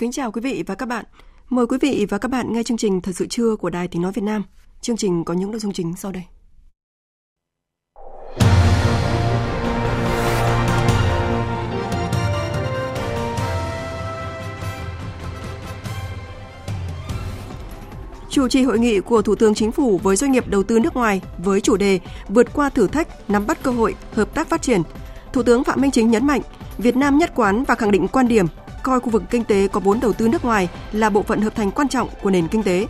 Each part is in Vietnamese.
Kính chào quý vị và các bạn. Mời quý vị và các bạn nghe chương trình Thật sự trưa của Đài Tiếng Nói Việt Nam. Chương trình có những nội dung chính sau đây. Chủ trì hội nghị của Thủ tướng Chính phủ với doanh nghiệp đầu tư nước ngoài với chủ đề Vượt qua thử thách, nắm bắt cơ hội, hợp tác phát triển. Thủ tướng Phạm Minh Chính nhấn mạnh, Việt Nam nhất quán và khẳng định quan điểm coi khu vực kinh tế có vốn đầu tư nước ngoài là bộ phận hợp thành quan trọng của nền kinh tế.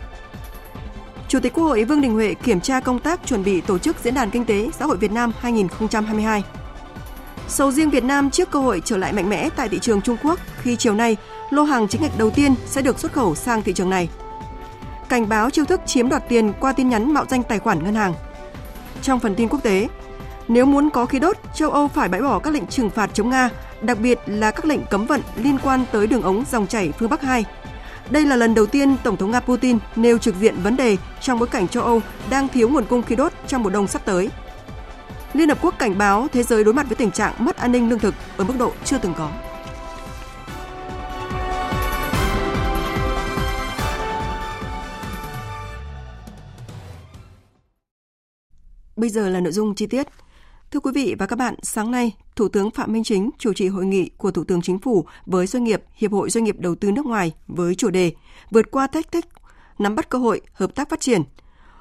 Chủ tịch Quốc hội Vương Đình Huệ kiểm tra công tác chuẩn bị tổ chức Diễn đàn Kinh tế Xã hội Việt Nam 2022. Sầu riêng Việt Nam trước cơ hội trở lại mạnh mẽ tại thị trường Trung Quốc khi chiều nay lô hàng chính ngạch đầu tiên sẽ được xuất khẩu sang thị trường này. Cảnh báo chiêu thức chiếm đoạt tiền qua tin nhắn mạo danh tài khoản ngân hàng. Trong phần tin quốc tế, nếu muốn có khí đốt, châu Âu phải bãi bỏ các lệnh trừng phạt chống Nga đặc biệt là các lệnh cấm vận liên quan tới đường ống dòng chảy phương Bắc 2. Đây là lần đầu tiên Tổng thống Nga Putin nêu trực diện vấn đề trong bối cảnh châu Âu đang thiếu nguồn cung khí đốt trong mùa đông sắp tới. Liên Hợp Quốc cảnh báo thế giới đối mặt với tình trạng mất an ninh lương thực ở mức độ chưa từng có. Bây giờ là nội dung chi tiết. Thưa quý vị và các bạn, sáng nay, Thủ tướng Phạm Minh Chính chủ trì hội nghị của Thủ tướng Chính phủ với doanh nghiệp Hiệp hội Doanh nghiệp Đầu tư nước ngoài với chủ đề Vượt qua thách thức, nắm bắt cơ hội, hợp tác phát triển.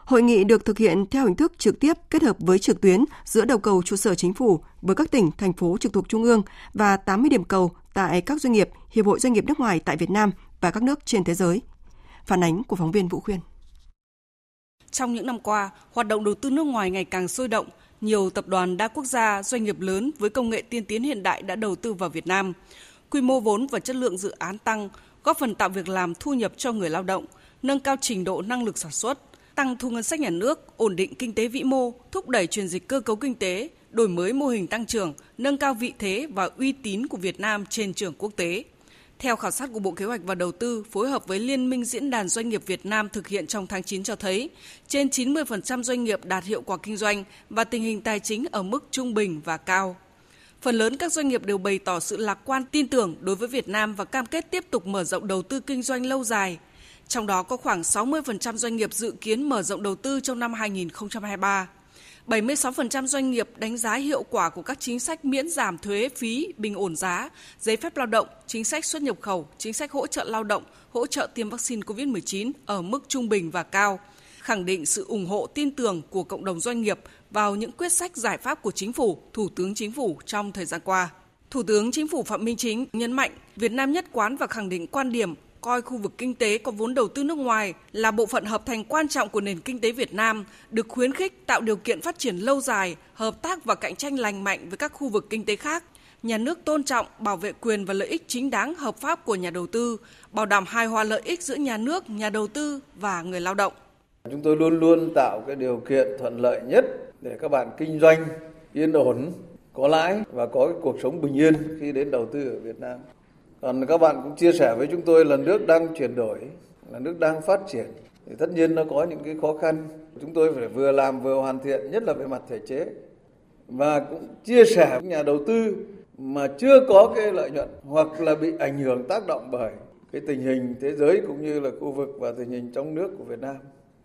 Hội nghị được thực hiện theo hình thức trực tiếp kết hợp với trực tuyến giữa đầu cầu trụ sở chính phủ với các tỉnh, thành phố trực thuộc Trung ương và 80 điểm cầu tại các doanh nghiệp, Hiệp hội Doanh nghiệp nước ngoài tại Việt Nam và các nước trên thế giới. Phản ánh của phóng viên Vũ Khuyên. Trong những năm qua, hoạt động đầu tư nước ngoài ngày càng sôi động, nhiều tập đoàn đa quốc gia, doanh nghiệp lớn với công nghệ tiên tiến hiện đại đã đầu tư vào Việt Nam. Quy mô vốn và chất lượng dự án tăng, góp phần tạo việc làm thu nhập cho người lao động, nâng cao trình độ năng lực sản xuất, tăng thu ngân sách nhà nước, ổn định kinh tế vĩ mô, thúc đẩy chuyển dịch cơ cấu kinh tế, đổi mới mô hình tăng trưởng, nâng cao vị thế và uy tín của Việt Nam trên trường quốc tế. Theo khảo sát của Bộ Kế hoạch và Đầu tư phối hợp với Liên minh Diễn đàn Doanh nghiệp Việt Nam thực hiện trong tháng 9 cho thấy, trên 90% doanh nghiệp đạt hiệu quả kinh doanh và tình hình tài chính ở mức trung bình và cao. Phần lớn các doanh nghiệp đều bày tỏ sự lạc quan tin tưởng đối với Việt Nam và cam kết tiếp tục mở rộng đầu tư kinh doanh lâu dài. Trong đó có khoảng 60% doanh nghiệp dự kiến mở rộng đầu tư trong năm 2023. 76% doanh nghiệp đánh giá hiệu quả của các chính sách miễn giảm thuế phí, bình ổn giá, giấy phép lao động, chính sách xuất nhập khẩu, chính sách hỗ trợ lao động, hỗ trợ tiêm vaccine COVID-19 ở mức trung bình và cao, khẳng định sự ủng hộ tin tưởng của cộng đồng doanh nghiệp vào những quyết sách giải pháp của chính phủ, Thủ tướng Chính phủ trong thời gian qua. Thủ tướng Chính phủ Phạm Minh Chính nhấn mạnh Việt Nam nhất quán và khẳng định quan điểm coi khu vực kinh tế có vốn đầu tư nước ngoài là bộ phận hợp thành quan trọng của nền kinh tế Việt Nam, được khuyến khích tạo điều kiện phát triển lâu dài, hợp tác và cạnh tranh lành mạnh với các khu vực kinh tế khác. Nhà nước tôn trọng, bảo vệ quyền và lợi ích chính đáng hợp pháp của nhà đầu tư, bảo đảm hài hòa lợi ích giữa nhà nước, nhà đầu tư và người lao động. Chúng tôi luôn luôn tạo cái điều kiện thuận lợi nhất để các bạn kinh doanh yên ổn, có lãi và có cái cuộc sống bình yên khi đến đầu tư ở Việt Nam. Còn các bạn cũng chia sẻ với chúng tôi là nước đang chuyển đổi, là nước đang phát triển. Thì tất nhiên nó có những cái khó khăn. Chúng tôi phải vừa làm vừa hoàn thiện, nhất là về mặt thể chế. Và cũng chia sẻ với nhà đầu tư mà chưa có cái lợi nhuận hoặc là bị ảnh hưởng tác động bởi cái tình hình thế giới cũng như là khu vực và tình hình trong nước của Việt Nam.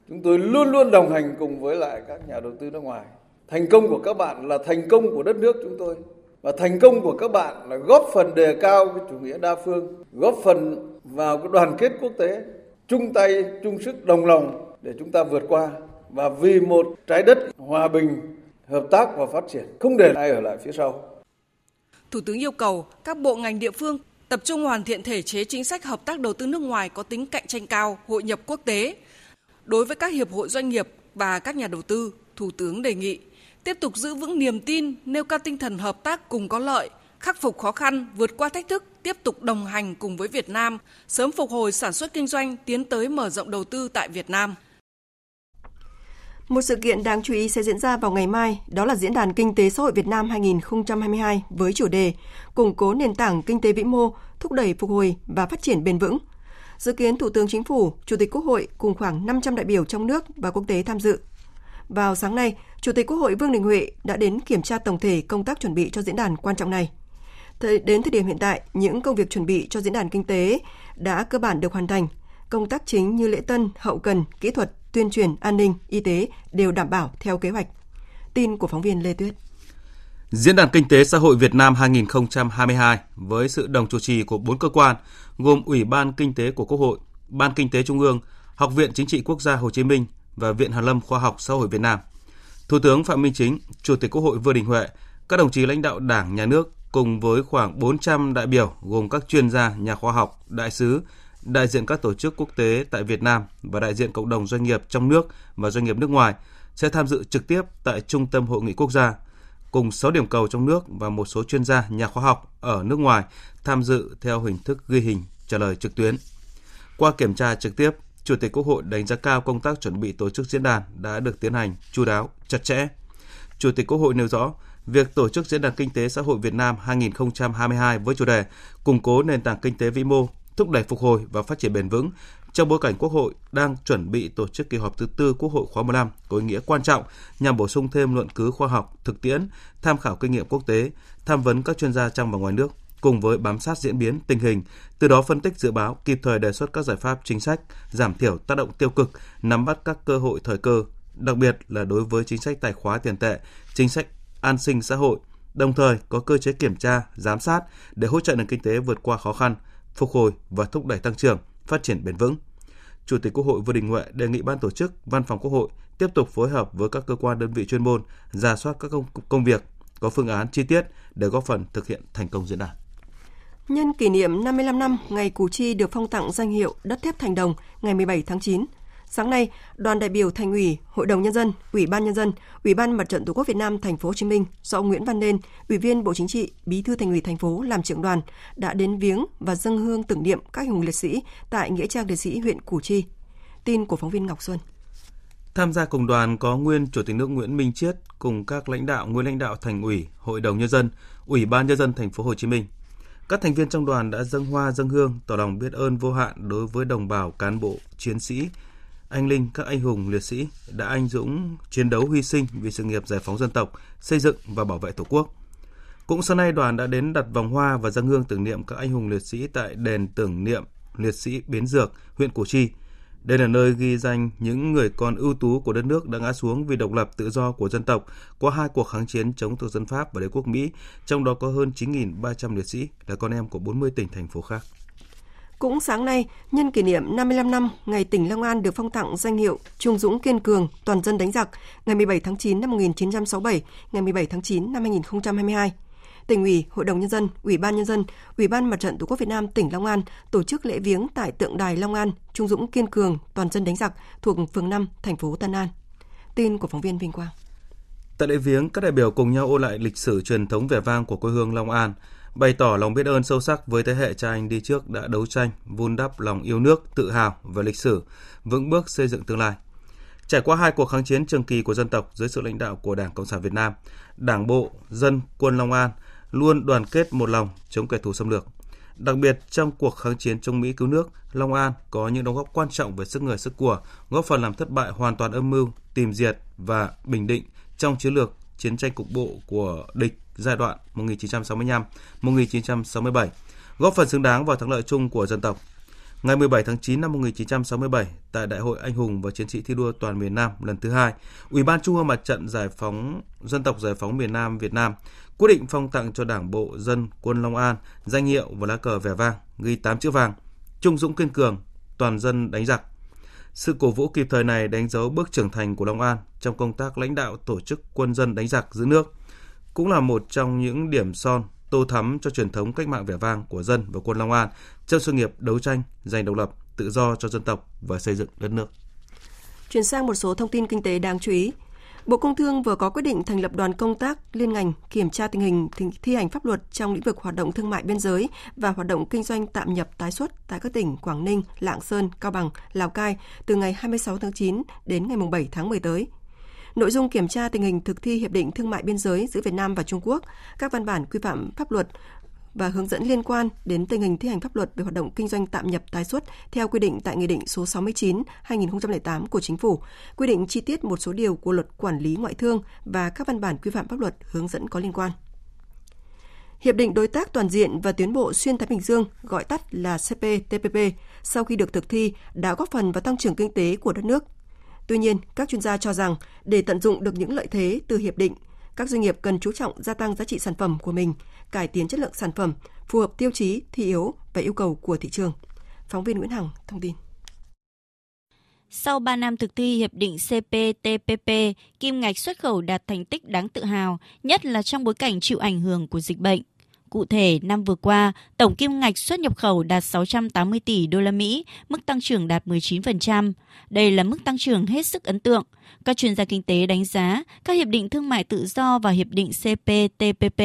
Chúng tôi luôn luôn đồng hành cùng với lại các nhà đầu tư nước ngoài. Thành công của các bạn là thành công của đất nước chúng tôi và thành công của các bạn là góp phần đề cao cái chủ nghĩa đa phương, góp phần vào cái đoàn kết quốc tế, chung tay, chung sức đồng lòng để chúng ta vượt qua và vì một trái đất hòa bình, hợp tác và phát triển, không để ai ở lại phía sau. Thủ tướng yêu cầu các bộ ngành địa phương tập trung hoàn thiện thể chế chính sách hợp tác đầu tư nước ngoài có tính cạnh tranh cao, hội nhập quốc tế. Đối với các hiệp hội doanh nghiệp và các nhà đầu tư, Thủ tướng đề nghị tiếp tục giữ vững niềm tin, nêu cao tinh thần hợp tác cùng có lợi, khắc phục khó khăn, vượt qua thách thức, tiếp tục đồng hành cùng với Việt Nam, sớm phục hồi sản xuất kinh doanh, tiến tới mở rộng đầu tư tại Việt Nam. Một sự kiện đáng chú ý sẽ diễn ra vào ngày mai, đó là Diễn đàn Kinh tế Xã hội Việt Nam 2022 với chủ đề Củng cố nền tảng kinh tế vĩ mô, thúc đẩy phục hồi và phát triển bền vững. Dự kiến Thủ tướng Chính phủ, Chủ tịch Quốc hội cùng khoảng 500 đại biểu trong nước và quốc tế tham dự. Vào sáng nay, Chủ tịch Quốc hội Vương Đình Huệ đã đến kiểm tra tổng thể công tác chuẩn bị cho diễn đàn quan trọng này. Đến thời điểm hiện tại, những công việc chuẩn bị cho diễn đàn kinh tế đã cơ bản được hoàn thành. Công tác chính như lễ tân, hậu cần, kỹ thuật, tuyên truyền, an ninh, y tế đều đảm bảo theo kế hoạch. Tin của phóng viên Lê Tuyết. Diễn đàn Kinh tế Xã hội Việt Nam 2022 với sự đồng chủ trì của bốn cơ quan gồm Ủy ban Kinh tế của Quốc hội, Ban Kinh tế Trung ương, Học viện Chính trị Quốc gia Hồ Chí Minh và Viện Hàn lâm Khoa học Xã hội Việt Nam. Thủ tướng Phạm Minh Chính, Chủ tịch Quốc hội Vương Đình Huệ, các đồng chí lãnh đạo Đảng, Nhà nước cùng với khoảng 400 đại biểu gồm các chuyên gia, nhà khoa học, đại sứ, đại diện các tổ chức quốc tế tại Việt Nam và đại diện cộng đồng doanh nghiệp trong nước và doanh nghiệp nước ngoài sẽ tham dự trực tiếp tại Trung tâm Hội nghị Quốc gia cùng 6 điểm cầu trong nước và một số chuyên gia, nhà khoa học ở nước ngoài tham dự theo hình thức ghi hình trả lời trực tuyến. Qua kiểm tra trực tiếp, Chủ tịch Quốc hội đánh giá cao công tác chuẩn bị tổ chức diễn đàn đã được tiến hành chú đáo, chặt chẽ. Chủ tịch Quốc hội nêu rõ, việc tổ chức Diễn đàn Kinh tế Xã hội Việt Nam 2022 với chủ đề củng cố nền tảng kinh tế vĩ mô, thúc đẩy phục hồi và phát triển bền vững trong bối cảnh Quốc hội đang chuẩn bị tổ chức kỳ họp thứ tư Quốc hội khóa 15 có ý nghĩa quan trọng nhằm bổ sung thêm luận cứ khoa học, thực tiễn, tham khảo kinh nghiệm quốc tế, tham vấn các chuyên gia trong và ngoài nước cùng với bám sát diễn biến tình hình, từ đó phân tích dự báo, kịp thời đề xuất các giải pháp chính sách, giảm thiểu tác động tiêu cực, nắm bắt các cơ hội thời cơ, đặc biệt là đối với chính sách tài khóa tiền tệ, chính sách an sinh xã hội, đồng thời có cơ chế kiểm tra, giám sát để hỗ trợ nền kinh tế vượt qua khó khăn, phục hồi và thúc đẩy tăng trưởng, phát triển bền vững. Chủ tịch Quốc hội Vương Đình Huệ đề nghị ban tổ chức, văn phòng Quốc hội tiếp tục phối hợp với các cơ quan đơn vị chuyên môn, ra soát các công, công việc, có phương án chi tiết để góp phần thực hiện thành công diễn đàn. Nhân kỷ niệm 55 năm ngày Củ Chi được phong tặng danh hiệu Đất thép Thành Đồng ngày 17 tháng 9, Sáng nay, đoàn đại biểu Thành ủy, Hội đồng nhân dân, Ủy ban nhân dân, Ủy ban Mặt trận Tổ quốc Việt Nam thành phố Hồ Chí Minh do ông Nguyễn Văn Nên, Ủy viên Bộ Chính trị, Bí thư Thành ủy thành phố làm trưởng đoàn đã đến viếng và dâng hương tưởng niệm các anh hùng liệt sĩ tại nghĩa trang liệt sĩ huyện Củ Chi. Tin của phóng viên Ngọc Xuân. Tham gia cùng đoàn có nguyên Chủ tịch nước Nguyễn Minh Chiết cùng các lãnh đạo nguyên lãnh đạo Thành ủy, Hội đồng nhân dân, Ủy ban nhân dân thành phố Hồ Chí Minh. Các thành viên trong đoàn đã dâng hoa dâng hương tỏ lòng biết ơn vô hạn đối với đồng bào cán bộ, chiến sĩ, anh linh các anh hùng liệt sĩ đã anh dũng chiến đấu hy sinh vì sự nghiệp giải phóng dân tộc, xây dựng và bảo vệ Tổ quốc. Cũng sáng nay đoàn đã đến đặt vòng hoa và dâng hương tưởng niệm các anh hùng liệt sĩ tại đền tưởng niệm liệt sĩ Bến Dược, huyện Củ Chi. Đây là nơi ghi danh những người con ưu tú của đất nước đã ngã xuống vì độc lập tự do của dân tộc qua hai cuộc kháng chiến chống thực dân Pháp và đế quốc Mỹ, trong đó có hơn 9.300 liệt sĩ là con em của 40 tỉnh thành phố khác. Cũng sáng nay, nhân kỷ niệm 55 năm ngày tỉnh Long An được phong tặng danh hiệu Trung Dũng Kiên Cường Toàn dân đánh giặc ngày 17 tháng 9 năm 1967, ngày 17 tháng 9 năm 2022. Tỉnh ủy, Hội đồng Nhân dân, Ủy ban Nhân dân, Ủy ban Mặt trận Tổ quốc Việt Nam tỉnh Long An tổ chức lễ viếng tại tượng đài Long An, Trung Dũng Kiên Cường, Toàn dân đánh giặc thuộc phường 5, thành phố Tân An. Tin của phóng viên Vinh Quang. Tại lễ viếng, các đại biểu cùng nhau ôn lại lịch sử truyền thống vẻ vang của quê hương Long An, bày tỏ lòng biết ơn sâu sắc với thế hệ cha anh đi trước đã đấu tranh, vun đắp lòng yêu nước, tự hào về lịch sử, vững bước xây dựng tương lai. Trải qua hai cuộc kháng chiến trường kỳ của dân tộc dưới sự lãnh đạo của Đảng Cộng sản Việt Nam, Đảng bộ, dân, quân Long An luôn đoàn kết một lòng chống kẻ thù xâm lược. Đặc biệt trong cuộc kháng chiến chống Mỹ cứu nước, Long An có những đóng góp quan trọng về sức người sức của, góp phần làm thất bại hoàn toàn âm mưu, tìm diệt và bình định trong chiến lược chiến tranh cục bộ của địch giai đoạn 1965-1967, góp phần xứng đáng vào thắng lợi chung của dân tộc. Ngày 17 tháng 9 năm 1967, tại Đại hội Anh hùng và Chiến sĩ thi đua toàn miền Nam lần thứ hai, Ủy ban Trung ương Mặt trận Giải phóng Dân tộc Giải phóng miền Nam Việt Nam quyết định phong tặng cho Đảng bộ dân quân Long An danh hiệu và lá cờ vẻ vang ghi 8 chữ vàng, trung dũng kiên cường, toàn dân đánh giặc. Sự cổ vũ kịp thời này đánh dấu bước trưởng thành của Long An trong công tác lãnh đạo tổ chức quân dân đánh giặc giữ nước – cũng là một trong những điểm son tô thắm cho truyền thống cách mạng vẻ vang của dân và quân Long An trong sự nghiệp đấu tranh giành độc lập, tự do cho dân tộc và xây dựng đất nước. Chuyển sang một số thông tin kinh tế đáng chú ý. Bộ Công Thương vừa có quyết định thành lập đoàn công tác liên ngành kiểm tra tình hình thi hành pháp luật trong lĩnh vực hoạt động thương mại biên giới và hoạt động kinh doanh tạm nhập tái xuất tại các tỉnh Quảng Ninh, Lạng Sơn, Cao Bằng, Lào Cai từ ngày 26 tháng 9 đến ngày 7 tháng 10 tới. Nội dung kiểm tra tình hình thực thi hiệp định thương mại biên giới giữa Việt Nam và Trung Quốc, các văn bản quy phạm pháp luật và hướng dẫn liên quan đến tình hình thi hành pháp luật về hoạt động kinh doanh tạm nhập tái xuất theo quy định tại Nghị định số 69/2008 của Chính phủ, quy định chi tiết một số điều của Luật Quản lý Ngoại thương và các văn bản quy phạm pháp luật hướng dẫn có liên quan. Hiệp định Đối tác Toàn diện và Tiến bộ Xuyên Thái Bình Dương, gọi tắt là CPTPP, sau khi được thực thi đã góp phần vào tăng trưởng kinh tế của đất nước. Tuy nhiên, các chuyên gia cho rằng để tận dụng được những lợi thế từ hiệp định, các doanh nghiệp cần chú trọng gia tăng giá trị sản phẩm của mình, cải tiến chất lượng sản phẩm, phù hợp tiêu chí, thị yếu và yêu cầu của thị trường. Phóng viên Nguyễn Hằng thông tin. Sau 3 năm thực thi hiệp định CPTPP, kim ngạch xuất khẩu đạt thành tích đáng tự hào, nhất là trong bối cảnh chịu ảnh hưởng của dịch bệnh. Cụ thể, năm vừa qua, tổng kim ngạch xuất nhập khẩu đạt 680 tỷ đô la Mỹ, mức tăng trưởng đạt 19%. Đây là mức tăng trưởng hết sức ấn tượng. Các chuyên gia kinh tế đánh giá các hiệp định thương mại tự do và hiệp định CPTPP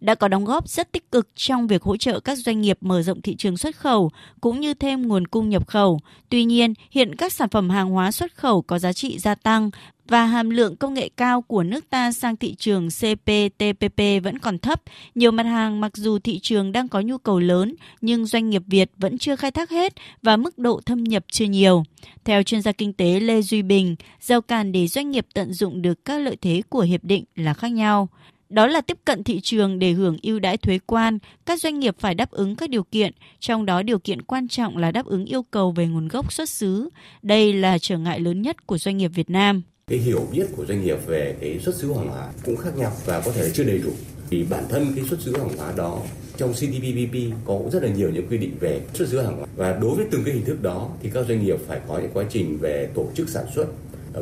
đã có đóng góp rất tích cực trong việc hỗ trợ các doanh nghiệp mở rộng thị trường xuất khẩu cũng như thêm nguồn cung nhập khẩu. Tuy nhiên, hiện các sản phẩm hàng hóa xuất khẩu có giá trị gia tăng và hàm lượng công nghệ cao của nước ta sang thị trường CPTPP vẫn còn thấp. Nhiều mặt hàng mặc dù thị trường đang có nhu cầu lớn nhưng doanh nghiệp Việt vẫn chưa khai thác hết và mức độ thâm nhập chưa nhiều. Theo chuyên gia kinh tế Lê Duy Bình, giao cản để doanh nghiệp tận dụng được các lợi thế của hiệp định là khác nhau. Đó là tiếp cận thị trường để hưởng ưu đãi thuế quan, các doanh nghiệp phải đáp ứng các điều kiện, trong đó điều kiện quan trọng là đáp ứng yêu cầu về nguồn gốc xuất xứ. Đây là trở ngại lớn nhất của doanh nghiệp Việt Nam cái hiểu biết của doanh nghiệp về cái xuất xứ hàng hóa cũng khác nhau và có thể chưa đầy đủ. Vì bản thân cái xuất xứ hàng hóa đó, trong CPTPP có rất là nhiều những quy định về xuất xứ hàng hóa. Và đối với từng cái hình thức đó thì các doanh nghiệp phải có những quá trình về tổ chức sản xuất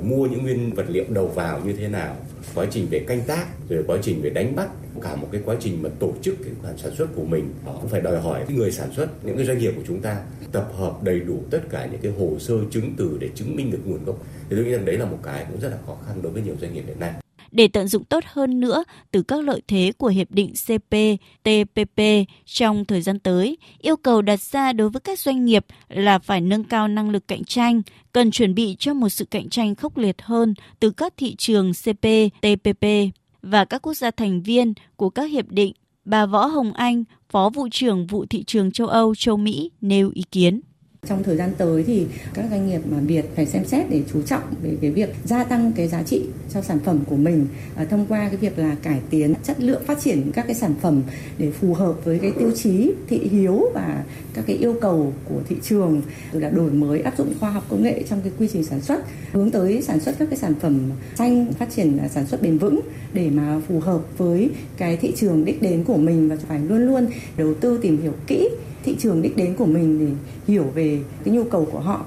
mua những nguyên vật liệu đầu vào như thế nào quá trình về canh tác rồi quá trình về đánh bắt cả một cái quá trình mà tổ chức cái khoản sản xuất của mình cũng phải đòi hỏi cái người sản xuất những cái doanh nghiệp của chúng ta tập hợp đầy đủ tất cả những cái hồ sơ chứng từ để chứng minh được nguồn gốc. Thì tôi nghĩ rằng đấy là một cái cũng rất là khó khăn đối với nhiều doanh nghiệp hiện nay để tận dụng tốt hơn nữa từ các lợi thế của Hiệp định CPTPP trong thời gian tới, yêu cầu đặt ra đối với các doanh nghiệp là phải nâng cao năng lực cạnh tranh, cần chuẩn bị cho một sự cạnh tranh khốc liệt hơn từ các thị trường CPTPP và các quốc gia thành viên của các hiệp định. Bà Võ Hồng Anh, Phó vụ trưởng vụ thị trường châu Âu, châu Mỹ nêu ý kiến. Trong thời gian tới thì các doanh nghiệp mà Việt phải xem xét để chú trọng về cái việc gia tăng cái giá trị cho sản phẩm của mình à, thông qua cái việc là cải tiến chất lượng phát triển các cái sản phẩm để phù hợp với cái tiêu chí thị hiếu và các cái yêu cầu của thị trường rồi là đổi mới áp dụng khoa học công nghệ trong cái quy trình sản xuất hướng tới sản xuất các cái sản phẩm xanh phát triển à, sản xuất bền vững để mà phù hợp với cái thị trường đích đến của mình và phải luôn luôn đầu tư tìm hiểu kỹ thị trường đích đến của mình để hiểu về cái nhu cầu của họ.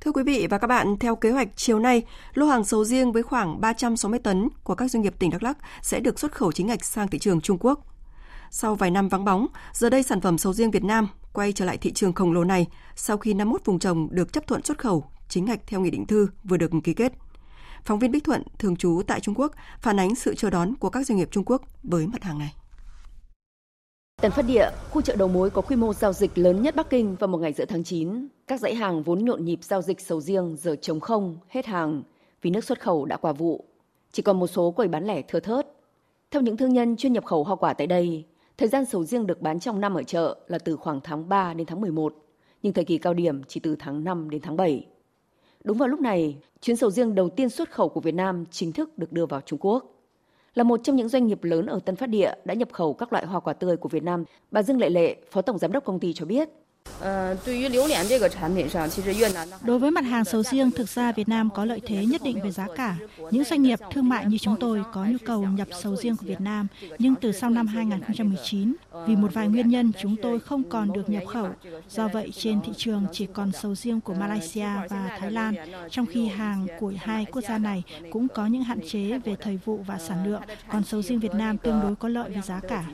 Thưa quý vị và các bạn, theo kế hoạch chiều nay, lô hàng sầu riêng với khoảng 360 tấn của các doanh nghiệp tỉnh Đắk Lắk sẽ được xuất khẩu chính ngạch sang thị trường Trung Quốc. Sau vài năm vắng bóng, giờ đây sản phẩm sầu riêng Việt Nam quay trở lại thị trường khổng lồ này sau khi 51 vùng trồng được chấp thuận xuất khẩu chính ngạch theo nghị định thư vừa được ký kết. Phóng viên Bích Thuận, thường trú tại Trung Quốc, phản ánh sự chờ đón của các doanh nghiệp Trung Quốc với mặt hàng này. Tân Phát Địa, khu chợ đầu mối có quy mô giao dịch lớn nhất Bắc Kinh vào một ngày giữa tháng 9. Các dãy hàng vốn nhộn nhịp giao dịch sầu riêng giờ trống không, hết hàng vì nước xuất khẩu đã qua vụ. Chỉ còn một số quầy bán lẻ thưa thớt. Theo những thương nhân chuyên nhập khẩu hoa quả tại đây, thời gian sầu riêng được bán trong năm ở chợ là từ khoảng tháng 3 đến tháng 11, nhưng thời kỳ cao điểm chỉ từ tháng 5 đến tháng 7. Đúng vào lúc này, chuyến sầu riêng đầu tiên xuất khẩu của Việt Nam chính thức được đưa vào Trung Quốc là một trong những doanh nghiệp lớn ở Tân Phát Địa đã nhập khẩu các loại hoa quả tươi của Việt Nam. Bà Dương Lệ Lệ, Phó Tổng Giám đốc công ty cho biết, Đối với mặt hàng sầu riêng, thực ra Việt Nam có lợi thế nhất định về giá cả. Những doanh nghiệp thương mại như chúng tôi có nhu cầu nhập sầu riêng của Việt Nam, nhưng từ sau năm 2019, vì một vài nguyên nhân chúng tôi không còn được nhập khẩu. Do vậy, trên thị trường chỉ còn sầu riêng của Malaysia và Thái Lan, trong khi hàng của hai quốc gia này cũng có những hạn chế về thời vụ và sản lượng, còn sầu riêng Việt Nam tương đối có lợi về giá cả.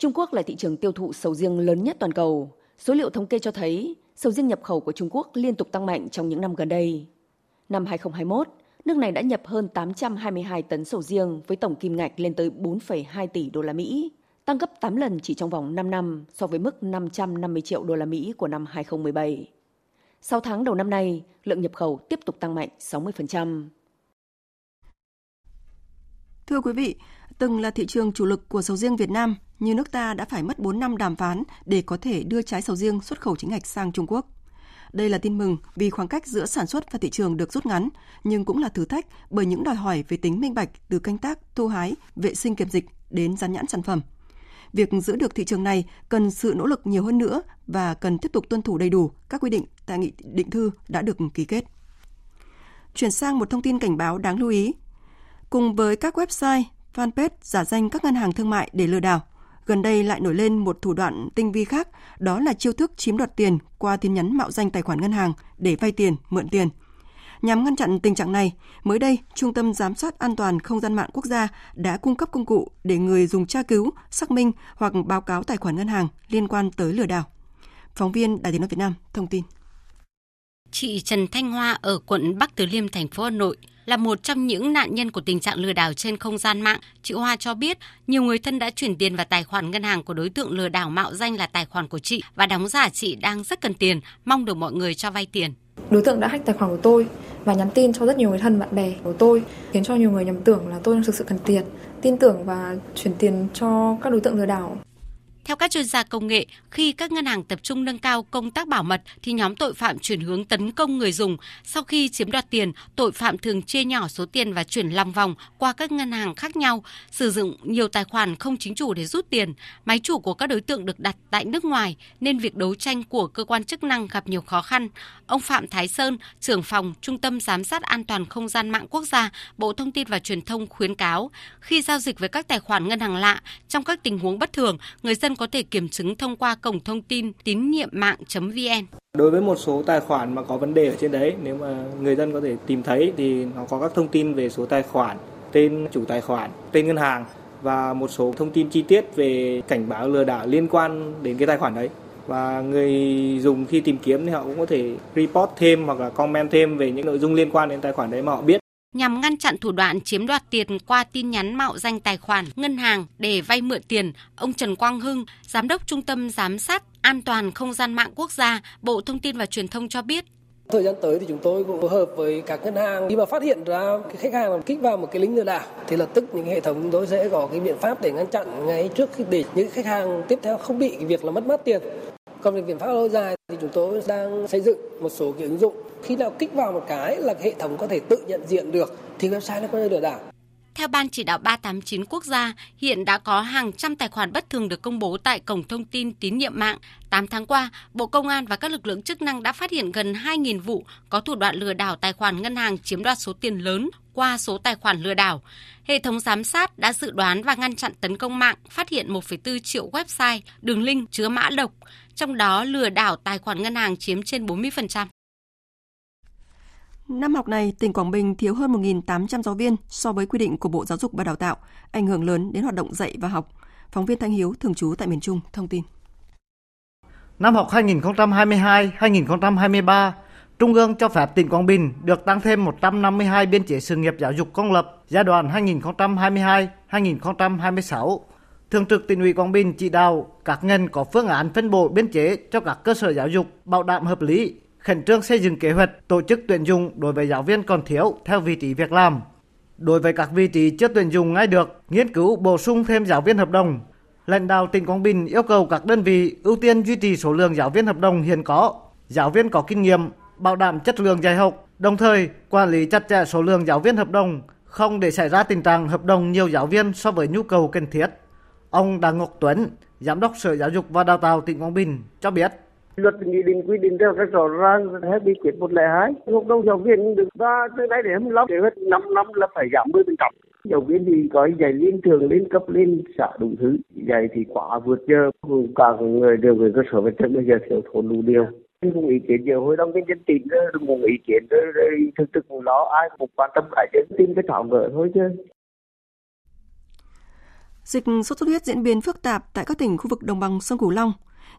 Trung Quốc là thị trường tiêu thụ sầu riêng lớn nhất toàn cầu. Số liệu thống kê cho thấy sầu riêng nhập khẩu của Trung Quốc liên tục tăng mạnh trong những năm gần đây. Năm 2021, nước này đã nhập hơn 822 tấn sầu riêng với tổng kim ngạch lên tới 4,2 tỷ đô la Mỹ, tăng gấp 8 lần chỉ trong vòng 5 năm so với mức 550 triệu đô la Mỹ của năm 2017. 6 tháng đầu năm nay, lượng nhập khẩu tiếp tục tăng mạnh 60%. Thưa quý vị, từng là thị trường chủ lực của sầu riêng Việt Nam, như nước ta đã phải mất 4 năm đàm phán để có thể đưa trái sầu riêng xuất khẩu chính ngạch sang Trung Quốc. Đây là tin mừng vì khoảng cách giữa sản xuất và thị trường được rút ngắn, nhưng cũng là thử thách bởi những đòi hỏi về tính minh bạch từ canh tác, thu hái, vệ sinh kiểm dịch đến dán nhãn sản phẩm. Việc giữ được thị trường này cần sự nỗ lực nhiều hơn nữa và cần tiếp tục tuân thủ đầy đủ các quy định tại nghị định thư đã được ký kết. Chuyển sang một thông tin cảnh báo đáng lưu ý. Cùng với các website, fanpage giả danh các ngân hàng thương mại để lừa đảo, gần đây lại nổi lên một thủ đoạn tinh vi khác, đó là chiêu thức chiếm đoạt tiền qua tin nhắn mạo danh tài khoản ngân hàng để vay tiền, mượn tiền. Nhằm ngăn chặn tình trạng này, mới đây, Trung tâm Giám sát An toàn Không gian mạng quốc gia đã cung cấp công cụ để người dùng tra cứu, xác minh hoặc báo cáo tài khoản ngân hàng liên quan tới lừa đảo. Phóng viên Đài tiếng nói Việt Nam thông tin. Chị Trần Thanh Hoa ở quận Bắc Từ Liêm, thành phố Hà Nội là một trong những nạn nhân của tình trạng lừa đảo trên không gian mạng. Chị Hoa cho biết nhiều người thân đã chuyển tiền vào tài khoản ngân hàng của đối tượng lừa đảo mạo danh là tài khoản của chị và đóng giả chị đang rất cần tiền, mong được mọi người cho vay tiền. Đối tượng đã hack tài khoản của tôi và nhắn tin cho rất nhiều người thân bạn bè của tôi, khiến cho nhiều người nhầm tưởng là tôi đang thực sự cần tiền, tin tưởng và chuyển tiền cho các đối tượng lừa đảo. Theo các chuyên gia công nghệ, khi các ngân hàng tập trung nâng cao công tác bảo mật thì nhóm tội phạm chuyển hướng tấn công người dùng. Sau khi chiếm đoạt tiền, tội phạm thường chia nhỏ số tiền và chuyển lòng vòng qua các ngân hàng khác nhau, sử dụng nhiều tài khoản không chính chủ để rút tiền. Máy chủ của các đối tượng được đặt tại nước ngoài nên việc đấu tranh của cơ quan chức năng gặp nhiều khó khăn. Ông Phạm Thái Sơn, trưởng phòng Trung tâm Giám sát An toàn Không gian mạng quốc gia, Bộ Thông tin và Truyền thông khuyến cáo khi giao dịch với các tài khoản ngân hàng lạ trong các tình huống bất thường, người dân có thể kiểm chứng thông qua cổng thông tin tín nhiệm mạng.vn. Đối với một số tài khoản mà có vấn đề ở trên đấy, nếu mà người dân có thể tìm thấy thì nó có các thông tin về số tài khoản, tên chủ tài khoản, tên ngân hàng và một số thông tin chi tiết về cảnh báo lừa đảo liên quan đến cái tài khoản đấy và người dùng khi tìm kiếm thì họ cũng có thể report thêm hoặc là comment thêm về những nội dung liên quan đến tài khoản đấy mà họ biết nhằm ngăn chặn thủ đoạn chiếm đoạt tiền qua tin nhắn mạo danh tài khoản ngân hàng để vay mượn tiền, ông Trần Quang Hưng, Giám đốc Trung tâm Giám sát An toàn Không gian mạng quốc gia, Bộ Thông tin và Truyền thông cho biết. Thời gian tới thì chúng tôi cũng phối hợp với các ngân hàng khi mà phát hiện ra cái khách hàng kích vào một cái link lừa đảo thì lập tức những hệ thống chúng tôi sẽ có cái biện pháp để ngăn chặn ngay trước khi để những khách hàng tiếp theo không bị cái việc là mất mát tiền. Còn về biện pháp lâu dài thì chúng tôi đang xây dựng một số cái ứng dụng khi nào kích vào một cái là hệ thống có thể tự nhận diện được thì website nó có thể lừa đảo. Theo Ban chỉ đạo 389 quốc gia, hiện đã có hàng trăm tài khoản bất thường được công bố tại cổng thông tin tín nhiệm mạng. 8 tháng qua, Bộ Công an và các lực lượng chức năng đã phát hiện gần 2.000 vụ có thủ đoạn lừa đảo tài khoản ngân hàng chiếm đoạt số tiền lớn qua số tài khoản lừa đảo. Hệ thống giám sát đã dự đoán và ngăn chặn tấn công mạng, phát hiện 1,4 triệu website, đường link chứa mã độc, trong đó lừa đảo tài khoản ngân hàng chiếm trên 40%. Năm học này, tỉnh Quảng Bình thiếu hơn 1.800 giáo viên so với quy định của Bộ Giáo dục và Đào tạo, ảnh hưởng lớn đến hoạt động dạy và học. Phóng viên Thanh Hiếu, thường trú tại miền Trung, thông tin. Năm học 2022-2023, Trung ương cho phép tỉnh Quảng Bình được tăng thêm 152 biên chế sự nghiệp giáo dục công lập giai đoạn 2022-2026. Thường trực tỉnh ủy Quảng Bình chỉ đạo các ngành có phương án phân bổ biên chế cho các cơ sở giáo dục bảo đảm hợp lý, khẩn trương xây dựng kế hoạch tổ chức tuyển dụng đối với giáo viên còn thiếu theo vị trí việc làm. Đối với các vị trí chưa tuyển dụng ngay được, nghiên cứu bổ sung thêm giáo viên hợp đồng. Lãnh đạo tỉnh Quảng Bình yêu cầu các đơn vị ưu tiên duy trì số lượng giáo viên hợp đồng hiện có, giáo viên có kinh nghiệm, bảo đảm chất lượng dạy học, đồng thời quản lý chặt chẽ số lượng giáo viên hợp đồng, không để xảy ra tình trạng hợp đồng nhiều giáo viên so với nhu cầu cần thiết. Ông Đặng Ngọc Tuấn, Giám đốc Sở Giáo dục và Đào tạo tỉnh Quảng Bình cho biết. Luật nghị định quy định rất rõ ràng hết nghị quyết 102 hợp đồng giáo viên được. Ra từ nay đến 25 kế hoạch 5 năm là phải giảm 10 phần trăm. Giáo viên thì có dạy liên trường lên cấp lên xã đủ thứ. Dạy thì quá vượt giờ. Cả người đều về cơ sở vật chất bây giờ thiếu thốn đủ điều. Cũng ý kiến nhiều. Hội đồng nhân dân tỉnh cũng một ý kiến rồi thực thực nó ai cũng quan tâm cả chứ tìm cái thảo gỡ thôi chứ. Dịch sốt xuất huyết diễn biến phức tạp tại các tỉnh khu vực đồng bằng sông Cửu Long.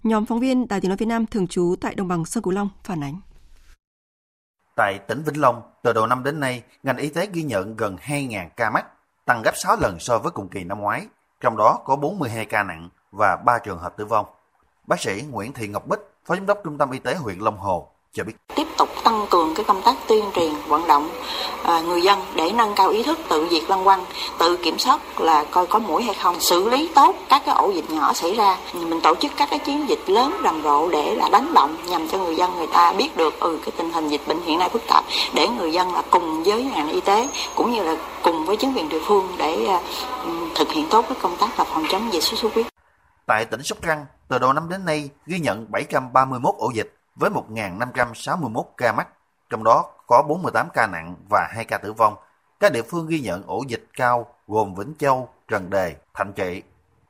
Nhóm phóng viên Đài Tiếng nói Việt Nam thường trú tại đồng bằng sông Cửu Long phản ánh. Tại tỉnh Vĩnh Long, từ đầu năm đến nay, ngành y tế ghi nhận gần 2.000 ca mắc, tăng gấp 6 lần so với cùng kỳ năm ngoái, trong đó có 42 ca nặng và 3 trường hợp tử vong. Bác sĩ Nguyễn Thị Ngọc Bích, Phó Giám đốc Trung tâm Y tế huyện Long Hồ, cho biết. Tiếp tục tăng cường cái công tác tuyên truyền vận động à, người dân để nâng cao ý thức tự diệt lăng quăng, tự kiểm soát là coi có mũi hay không, xử lý tốt các cái ổ dịch nhỏ xảy ra. Mình tổ chức các cái chiến dịch lớn rầm rộ để là đánh động nhằm cho người dân người ta biết được ừ cái tình hình dịch bệnh hiện nay phức tạp để người dân là cùng với ngành y tế cũng như là cùng với chính quyền địa phương để uh, thực hiện tốt cái công tác là phòng chống dịch sốt xuất huyết. Tại tỉnh Sóc Trăng, từ đầu năm đến nay ghi nhận 731 ổ dịch với 1.561 ca mắc, trong đó có 48 ca nặng và 2 ca tử vong. Các địa phương ghi nhận ổ dịch cao gồm Vĩnh Châu, Trần Đề, Thạnh Trị.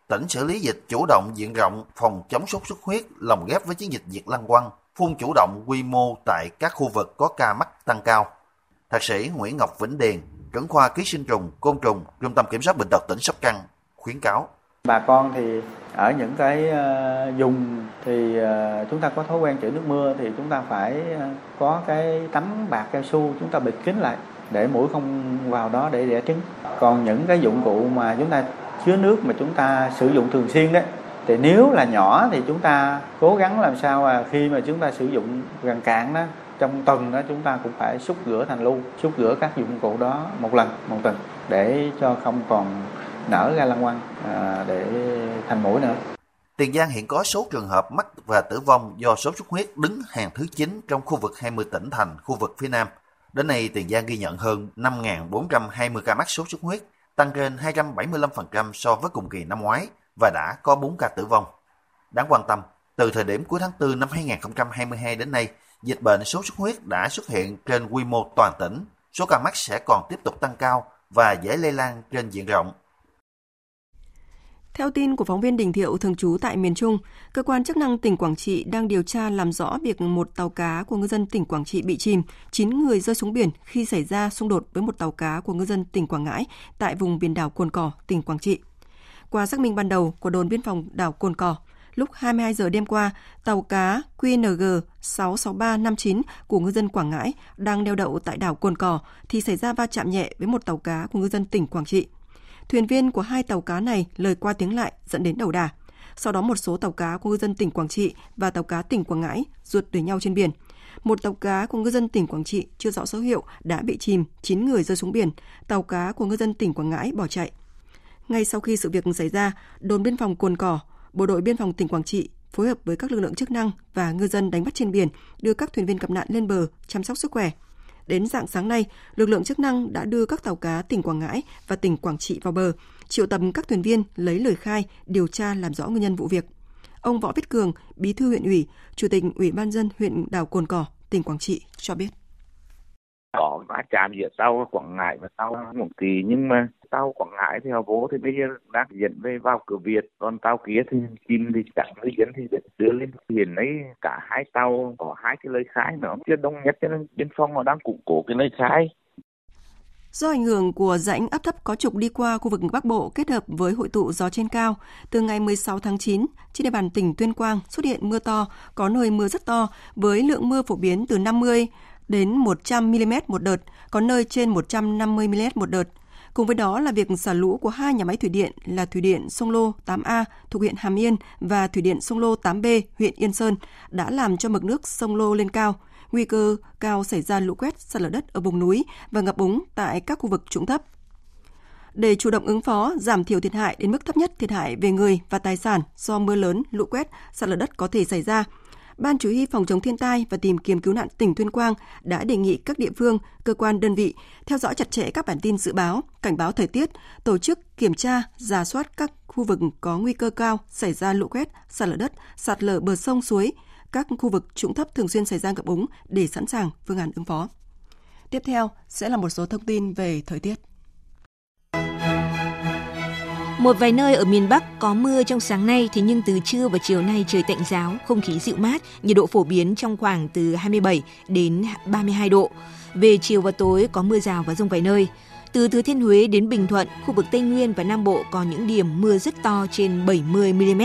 Tỉnh xử lý dịch chủ động diện rộng phòng chống sốt xuất huyết lồng ghép với chiến dịch diệt lăng quăng, phun chủ động quy mô tại các khu vực có ca mắc tăng cao. Thạc sĩ Nguyễn Ngọc Vĩnh Điền, trưởng khoa ký sinh trùng, côn trùng, Trung tâm Kiểm soát Bệnh tật tỉnh Sóc Trăng, khuyến cáo. Bà con thì ở những cái ờ, dùng thì ờ, chúng ta có thói quen chữ nước mưa thì chúng ta phải ờ, có cái tấm bạc cao su chúng ta bịt kín lại để mũi không vào đó để đẻ trứng. Còn những cái dụng cụ mà chúng ta chứa nước mà chúng ta sử dụng thường xuyên đấy, thì nếu là nhỏ thì chúng ta cố gắng làm sao mà khi mà chúng ta sử dụng gần cạn đó, trong tuần đó chúng ta cũng phải xúc rửa thành lưu, xúc rửa các dụng cụ đó một lần, một tuần để cho không còn nở ra lăng quăng à, để thành mũi nữa. Tiền Giang hiện có số trường hợp mắc và tử vong do sốt xuất huyết đứng hàng thứ 9 trong khu vực 20 tỉnh thành khu vực phía Nam. Đến nay, Tiền Giang ghi nhận hơn 5.420 ca mắc sốt xuất huyết, tăng trên 275% so với cùng kỳ năm ngoái và đã có 4 ca tử vong. Đáng quan tâm, từ thời điểm cuối tháng 4 năm 2022 đến nay, dịch bệnh sốt xuất huyết đã xuất hiện trên quy mô toàn tỉnh. Số ca mắc sẽ còn tiếp tục tăng cao và dễ lây lan trên diện rộng. Theo tin của phóng viên Đình Thiệu thường trú tại miền Trung, cơ quan chức năng tỉnh Quảng Trị đang điều tra làm rõ việc một tàu cá của ngư dân tỉnh Quảng Trị bị chìm, 9 người rơi xuống biển khi xảy ra xung đột với một tàu cá của ngư dân tỉnh Quảng Ngãi tại vùng biển đảo Cồn Cỏ, tỉnh Quảng Trị. Qua xác minh ban đầu của đồn biên phòng đảo Cồn Cỏ, lúc 22 giờ đêm qua, tàu cá QNG 66359 của ngư dân Quảng Ngãi đang neo đậu tại đảo Cồn Cỏ thì xảy ra va chạm nhẹ với một tàu cá của ngư dân tỉnh Quảng Trị. Thuyền viên của hai tàu cá này lời qua tiếng lại dẫn đến đầu đà. Sau đó một số tàu cá của ngư dân tỉnh Quảng Trị và tàu cá tỉnh Quảng Ngãi ruột đuổi nhau trên biển. Một tàu cá của ngư dân tỉnh Quảng Trị chưa rõ số hiệu đã bị chìm, 9 người rơi xuống biển. Tàu cá của ngư dân tỉnh Quảng Ngãi bỏ chạy. Ngay sau khi sự việc xảy ra, đồn biên phòng Cồn Cỏ, bộ đội biên phòng tỉnh Quảng Trị phối hợp với các lực lượng chức năng và ngư dân đánh bắt trên biển đưa các thuyền viên gặp nạn lên bờ chăm sóc sức khỏe. Đến dạng sáng nay, lực lượng chức năng đã đưa các tàu cá tỉnh Quảng Ngãi và tỉnh Quảng Trị vào bờ, triệu tập các thuyền viên lấy lời khai, điều tra làm rõ nguyên nhân vụ việc. Ông Võ Viết Cường, Bí thư huyện ủy, Chủ tịch Ủy ban dân huyện đảo Cồn Cỏ, tỉnh Quảng Trị cho biết có va chạm giữa tàu Quảng Ngãi và tàu Quảng Trị nhưng mà tàu Quảng Ngãi thì họ vô thì bây giờ đang dẫn về vào cửa Việt. Còn tàu kia thì chìm thì chẳng người dân thì đưa lên hiện ấy. Cả hai tàu có hai cái lời khai nữa. Chưa đông nhất cho nên biên phòng họ đang củng cố cái lời khai. Do ảnh hưởng của rãnh áp thấp có trục đi qua khu vực Bắc Bộ kết hợp với hội tụ gió trên cao, từ ngày 16 tháng 9, trên địa bàn tỉnh Tuyên Quang xuất hiện mưa to, có nơi mưa rất to, với lượng mưa phổ biến từ 50 đến 100 mm một đợt, có nơi trên 150 mm một đợt. Cùng với đó là việc xả lũ của hai nhà máy thủy điện là Thủy điện Sông Lô 8A thuộc huyện Hàm Yên và Thủy điện Sông Lô 8B huyện Yên Sơn đã làm cho mực nước sông Lô lên cao, nguy cơ cao xảy ra lũ quét, sạt lở đất ở vùng núi và ngập úng tại các khu vực trũng thấp. Để chủ động ứng phó, giảm thiểu thiệt hại đến mức thấp nhất thiệt hại về người và tài sản do mưa lớn, lũ quét, sạt lở đất có thể xảy ra, Ban Chủ y phòng chống thiên tai và tìm kiếm cứu nạn tỉnh Tuyên Quang đã đề nghị các địa phương, cơ quan đơn vị theo dõi chặt chẽ các bản tin dự báo, cảnh báo thời tiết, tổ chức kiểm tra, giả soát các khu vực có nguy cơ cao xảy ra lũ quét, sạt lở đất, sạt lở bờ sông suối, các khu vực trũng thấp thường xuyên xảy ra ngập úng để sẵn sàng phương án ứng phó. Tiếp theo sẽ là một số thông tin về thời tiết. Một vài nơi ở miền Bắc có mưa trong sáng nay, thế nhưng từ trưa và chiều nay trời tạnh giáo, không khí dịu mát, nhiệt độ phổ biến trong khoảng từ 27 đến 32 độ. Về chiều và tối có mưa rào và rông vài nơi. Từ Thừa Thiên Huế đến Bình Thuận, khu vực Tây Nguyên và Nam Bộ có những điểm mưa rất to trên 70 mm.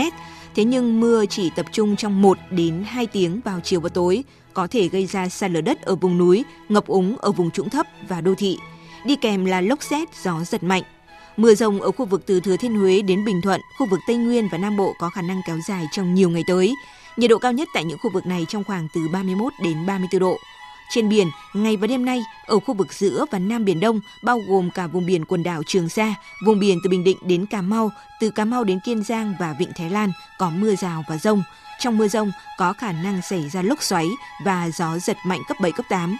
Thế nhưng mưa chỉ tập trung trong 1 đến 2 tiếng vào chiều và tối, có thể gây ra sạt lở đất ở vùng núi, ngập úng ở vùng trũng thấp và đô thị. Đi kèm là lốc xét, gió giật mạnh. Mưa rông ở khu vực từ Thừa Thiên Huế đến Bình Thuận, khu vực Tây Nguyên và Nam Bộ có khả năng kéo dài trong nhiều ngày tới. Nhiệt độ cao nhất tại những khu vực này trong khoảng từ 31 đến 34 độ. Trên biển, ngày và đêm nay, ở khu vực giữa và Nam Biển Đông, bao gồm cả vùng biển quần đảo Trường Sa, vùng biển từ Bình Định đến Cà Mau, từ Cà Mau đến Kiên Giang và Vịnh Thái Lan có mưa rào và rông. Trong mưa rông có khả năng xảy ra lốc xoáy và gió giật mạnh cấp 7, cấp 8.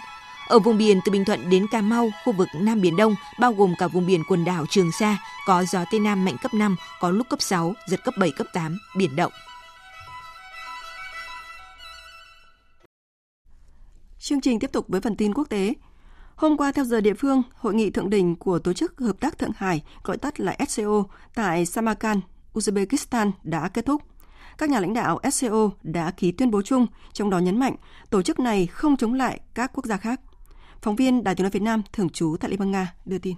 Ở vùng biển từ Bình Thuận đến Cà Mau, khu vực Nam Biển Đông, bao gồm cả vùng biển quần đảo Trường Sa, có gió Tây Nam mạnh cấp 5, có lúc cấp 6, giật cấp 7, cấp 8, biển động. Chương trình tiếp tục với phần tin quốc tế. Hôm qua theo giờ địa phương, hội nghị thượng đỉnh của Tổ chức Hợp tác Thượng Hải, gọi tắt là SCO, tại Samarkand, Uzbekistan đã kết thúc. Các nhà lãnh đạo SCO đã ký tuyên bố chung, trong đó nhấn mạnh tổ chức này không chống lại các quốc gia khác. Phóng viên Đài tiếng nói Việt Nam thường trú tại Liên bang Nga đưa tin.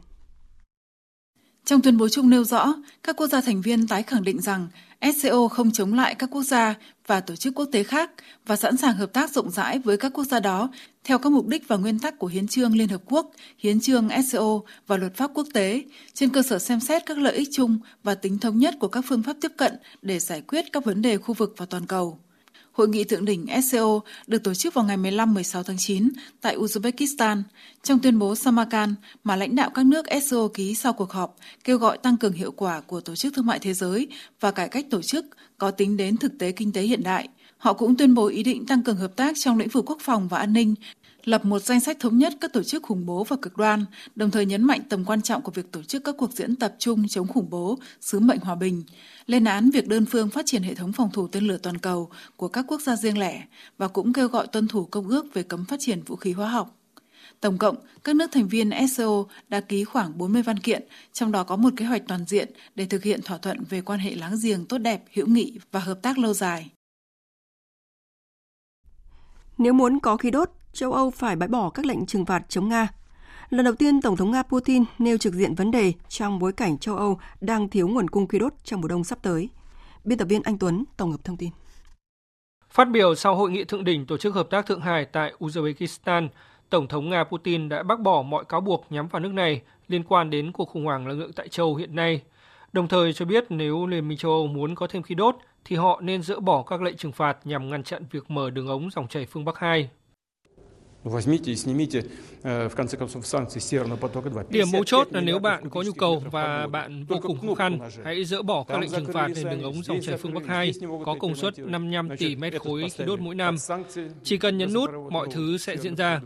Trong tuyên bố chung nêu rõ, các quốc gia thành viên tái khẳng định rằng SCO không chống lại các quốc gia và tổ chức quốc tế khác và sẵn sàng hợp tác rộng rãi với các quốc gia đó theo các mục đích và nguyên tắc của Hiến trương Liên Hợp Quốc, Hiến trương SCO và luật pháp quốc tế, trên cơ sở xem xét các lợi ích chung và tính thống nhất của các phương pháp tiếp cận để giải quyết các vấn đề khu vực và toàn cầu. Hội nghị thượng đỉnh SCO được tổ chức vào ngày 15-16 tháng 9 tại Uzbekistan. Trong tuyên bố Samarkand mà lãnh đạo các nước SCO ký sau cuộc họp kêu gọi tăng cường hiệu quả của Tổ chức Thương mại Thế giới và cải cách tổ chức có tính đến thực tế kinh tế hiện đại. Họ cũng tuyên bố ý định tăng cường hợp tác trong lĩnh vực quốc phòng và an ninh, lập một danh sách thống nhất các tổ chức khủng bố và cực đoan, đồng thời nhấn mạnh tầm quan trọng của việc tổ chức các cuộc diễn tập chung chống khủng bố, sứ mệnh hòa bình, lên án việc đơn phương phát triển hệ thống phòng thủ tên lửa toàn cầu của các quốc gia riêng lẻ và cũng kêu gọi tuân thủ công ước về cấm phát triển vũ khí hóa học. Tổng cộng, các nước thành viên SCO đã ký khoảng 40 văn kiện, trong đó có một kế hoạch toàn diện để thực hiện thỏa thuận về quan hệ láng giềng tốt đẹp, hữu nghị và hợp tác lâu dài. Nếu muốn có khí đốt, châu Âu phải bãi bỏ các lệnh trừng phạt chống Nga. Lần đầu tiên, Tổng thống Nga Putin nêu trực diện vấn đề trong bối cảnh châu Âu đang thiếu nguồn cung khí đốt trong mùa đông sắp tới. Biên tập viên Anh Tuấn tổng hợp thông tin. Phát biểu sau hội nghị thượng đỉnh Tổ chức Hợp tác Thượng Hải tại Uzbekistan, Tổng thống Nga Putin đã bác bỏ mọi cáo buộc nhắm vào nước này liên quan đến cuộc khủng hoảng năng lượng tại châu hiện nay, đồng thời cho biết nếu Liên minh châu Âu muốn có thêm khí đốt thì họ nên dỡ bỏ các lệnh trừng phạt nhằm ngăn chặn việc mở đường ống dòng chảy phương Bắc 2 Điểm mấu chốt là nếu bạn có nhu cầu và bạn vô cùng khó khăn, hãy dỡ bỏ các lệnh trừng phạt lên đường ống dòng chảy phương Bắc 2 có công suất 55 tỷ mét khối khí đốt mỗi năm. Chỉ cần nhấn nút, mọi thứ sẽ diễn ra.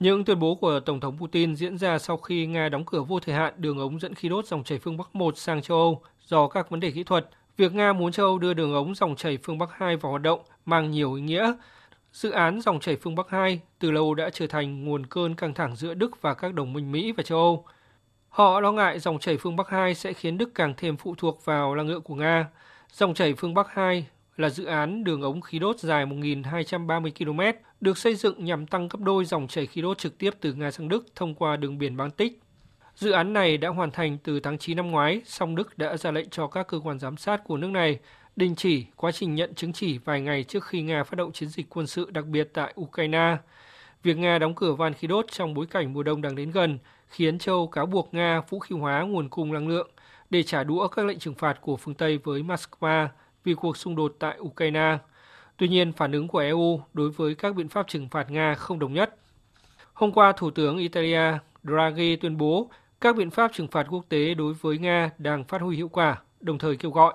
Những tuyên bố của Tổng thống Putin diễn ra sau khi Nga đóng cửa vô thời hạn đường ống dẫn khí đốt dòng chảy phương Bắc 1 sang châu Âu do các vấn đề kỹ thuật. Việc Nga muốn châu Âu đưa đường ống dòng chảy phương Bắc 2 vào hoạt động mang nhiều ý nghĩa. Dự án dòng chảy phương Bắc 2 từ lâu đã trở thành nguồn cơn căng thẳng giữa Đức và các đồng minh Mỹ và châu Âu. Họ lo ngại dòng chảy phương Bắc 2 sẽ khiến Đức càng thêm phụ thuộc vào năng lượng của Nga. Dòng chảy phương Bắc 2 là dự án đường ống khí đốt dài 1.230 km, được xây dựng nhằm tăng gấp đôi dòng chảy khí đốt trực tiếp từ Nga sang Đức thông qua đường biển Baltic. Dự án này đã hoàn thành từ tháng 9 năm ngoái, song Đức đã ra lệnh cho các cơ quan giám sát của nước này đình chỉ quá trình nhận chứng chỉ vài ngày trước khi Nga phát động chiến dịch quân sự đặc biệt tại Ukraine. Việc Nga đóng cửa van khí đốt trong bối cảnh mùa đông đang đến gần khiến châu cáo buộc Nga vũ khí hóa nguồn cung năng lượng để trả đũa các lệnh trừng phạt của phương Tây với Moscow vì cuộc xung đột tại Ukraine. Tuy nhiên, phản ứng của EU đối với các biện pháp trừng phạt Nga không đồng nhất. Hôm qua, Thủ tướng Italia Draghi tuyên bố các biện pháp trừng phạt quốc tế đối với Nga đang phát huy hiệu quả, đồng thời kêu gọi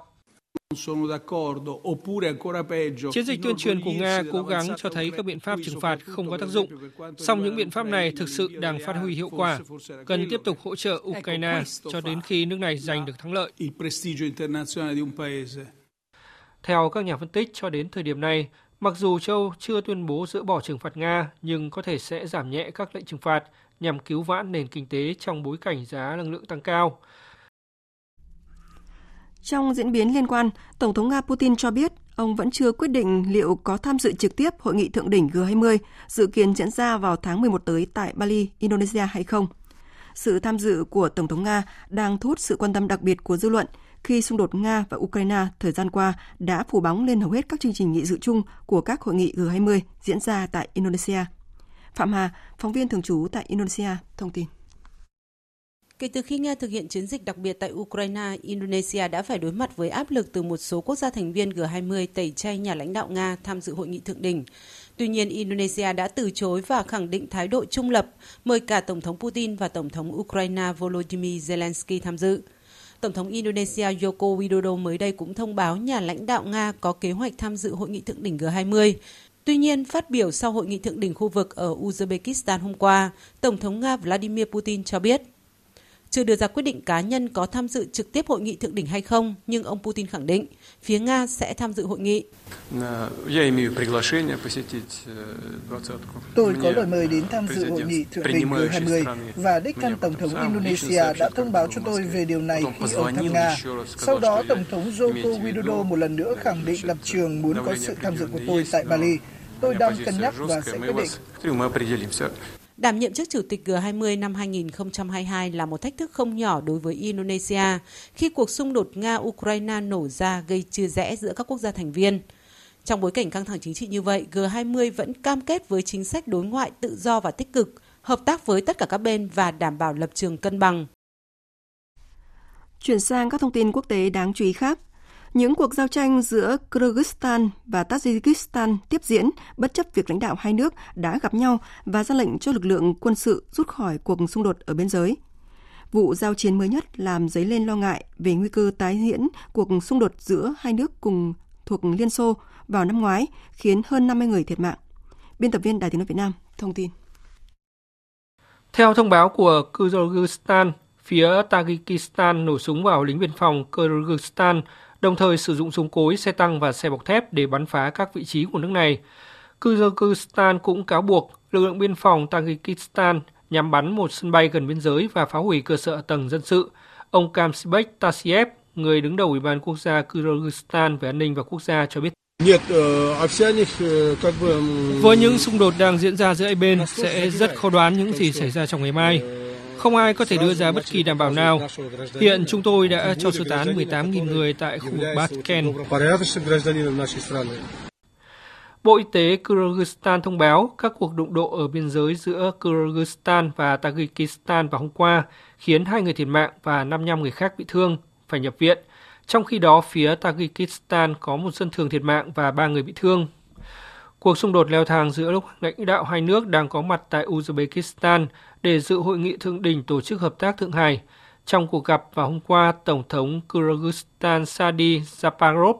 Chiến dịch tuyên truyền của Nga cố gắng cho thấy các biện pháp trừng phạt không có tác dụng, song những biện pháp này thực sự đang phát huy hiệu quả, cần tiếp tục hỗ trợ Ukraine cho đến khi nước này giành được thắng lợi. Theo các nhà phân tích, cho đến thời điểm này, mặc dù châu chưa tuyên bố dỡ bỏ trừng phạt Nga, nhưng có thể sẽ giảm nhẹ các lệnh trừng phạt nhằm cứu vãn nền kinh tế trong bối cảnh giá năng lượng tăng cao. Trong diễn biến liên quan, Tổng thống Nga Putin cho biết ông vẫn chưa quyết định liệu có tham dự trực tiếp hội nghị thượng đỉnh G20 dự kiến diễn ra vào tháng 11 tới tại Bali, Indonesia hay không. Sự tham dự của Tổng thống Nga đang thu hút sự quan tâm đặc biệt của dư luận khi xung đột Nga và Ukraine thời gian qua đã phủ bóng lên hầu hết các chương trình nghị sự chung của các hội nghị G20 diễn ra tại Indonesia. Phạm Hà, phóng viên thường trú tại Indonesia, thông tin. Kể từ khi Nga thực hiện chiến dịch đặc biệt tại Ukraine, Indonesia đã phải đối mặt với áp lực từ một số quốc gia thành viên G20 tẩy chay nhà lãnh đạo Nga tham dự hội nghị thượng đỉnh. Tuy nhiên, Indonesia đã từ chối và khẳng định thái độ trung lập, mời cả Tổng thống Putin và Tổng thống Ukraine Volodymyr Zelensky tham dự. Tổng thống Indonesia Joko Widodo mới đây cũng thông báo nhà lãnh đạo Nga có kế hoạch tham dự hội nghị thượng đỉnh G20. Tuy nhiên, phát biểu sau hội nghị thượng đỉnh khu vực ở Uzbekistan hôm qua, Tổng thống Nga Vladimir Putin cho biết chưa đưa ra quyết định cá nhân có tham dự trực tiếp hội nghị thượng đỉnh hay không, nhưng ông Putin khẳng định phía Nga sẽ tham dự hội nghị. Tôi có lời mời đến tham dự hội nghị thượng đỉnh G20 và đích thân Tổng thống Indonesia đã thông báo cho tôi về điều này khi ông thăm Nga. Sau đó, Tổng thống Joko Widodo một lần nữa khẳng định lập trường muốn có sự tham dự của tôi tại Bali. Tôi đang cân nhắc và sẽ quyết định. Đảm nhiệm chức chủ tịch G20 năm 2022 là một thách thức không nhỏ đối với Indonesia khi cuộc xung đột Nga-Ukraine nổ ra gây chia rẽ giữa các quốc gia thành viên. Trong bối cảnh căng thẳng chính trị như vậy, G20 vẫn cam kết với chính sách đối ngoại tự do và tích cực, hợp tác với tất cả các bên và đảm bảo lập trường cân bằng. Chuyển sang các thông tin quốc tế đáng chú ý khác. Những cuộc giao tranh giữa Kyrgyzstan và Tajikistan tiếp diễn bất chấp việc lãnh đạo hai nước đã gặp nhau và ra lệnh cho lực lượng quân sự rút khỏi cuộc xung đột ở biên giới. Vụ giao chiến mới nhất làm dấy lên lo ngại về nguy cơ tái diễn cuộc xung đột giữa hai nước cùng thuộc Liên Xô vào năm ngoái, khiến hơn 50 người thiệt mạng. Biên tập viên Đài tiếng nói Việt Nam thông tin. Theo thông báo của Kyrgyzstan, phía Tajikistan nổ súng vào lính biên phòng Kyrgyzstan đồng thời sử dụng súng cối, xe tăng và xe bọc thép để bắn phá các vị trí của nước này. Kyrgyzstan cũng cáo buộc lực lượng biên phòng Tajikistan nhắm bắn một sân bay gần biên giới và phá hủy cơ sở tầng dân sự. Ông Kamsibek Tasiev, người đứng đầu Ủy ban Quốc gia Kyrgyzstan về an ninh và quốc gia cho biết. Với những xung đột đang diễn ra giữa hai bên, sẽ rất khó đoán những gì xảy ra trong ngày mai. Không ai có thể đưa ra bất kỳ đảm bảo nào. Hiện chúng tôi đã cho sơ tán 18.000 người tại khu vực Batken. Bộ Y tế Kyrgyzstan thông báo các cuộc đụng độ ở biên giới giữa Kyrgyzstan và Tajikistan vào hôm qua khiến hai người thiệt mạng và 55 người khác bị thương, phải nhập viện. Trong khi đó, phía Tajikistan có một dân thường thiệt mạng và ba người bị thương. Cuộc xung đột leo thang giữa lúc lãnh đạo hai nước đang có mặt tại Uzbekistan để dự hội nghị thượng đỉnh tổ chức hợp tác Thượng Hải. Trong cuộc gặp vào hôm qua, Tổng thống Kyrgyzstan Sadi Zaparov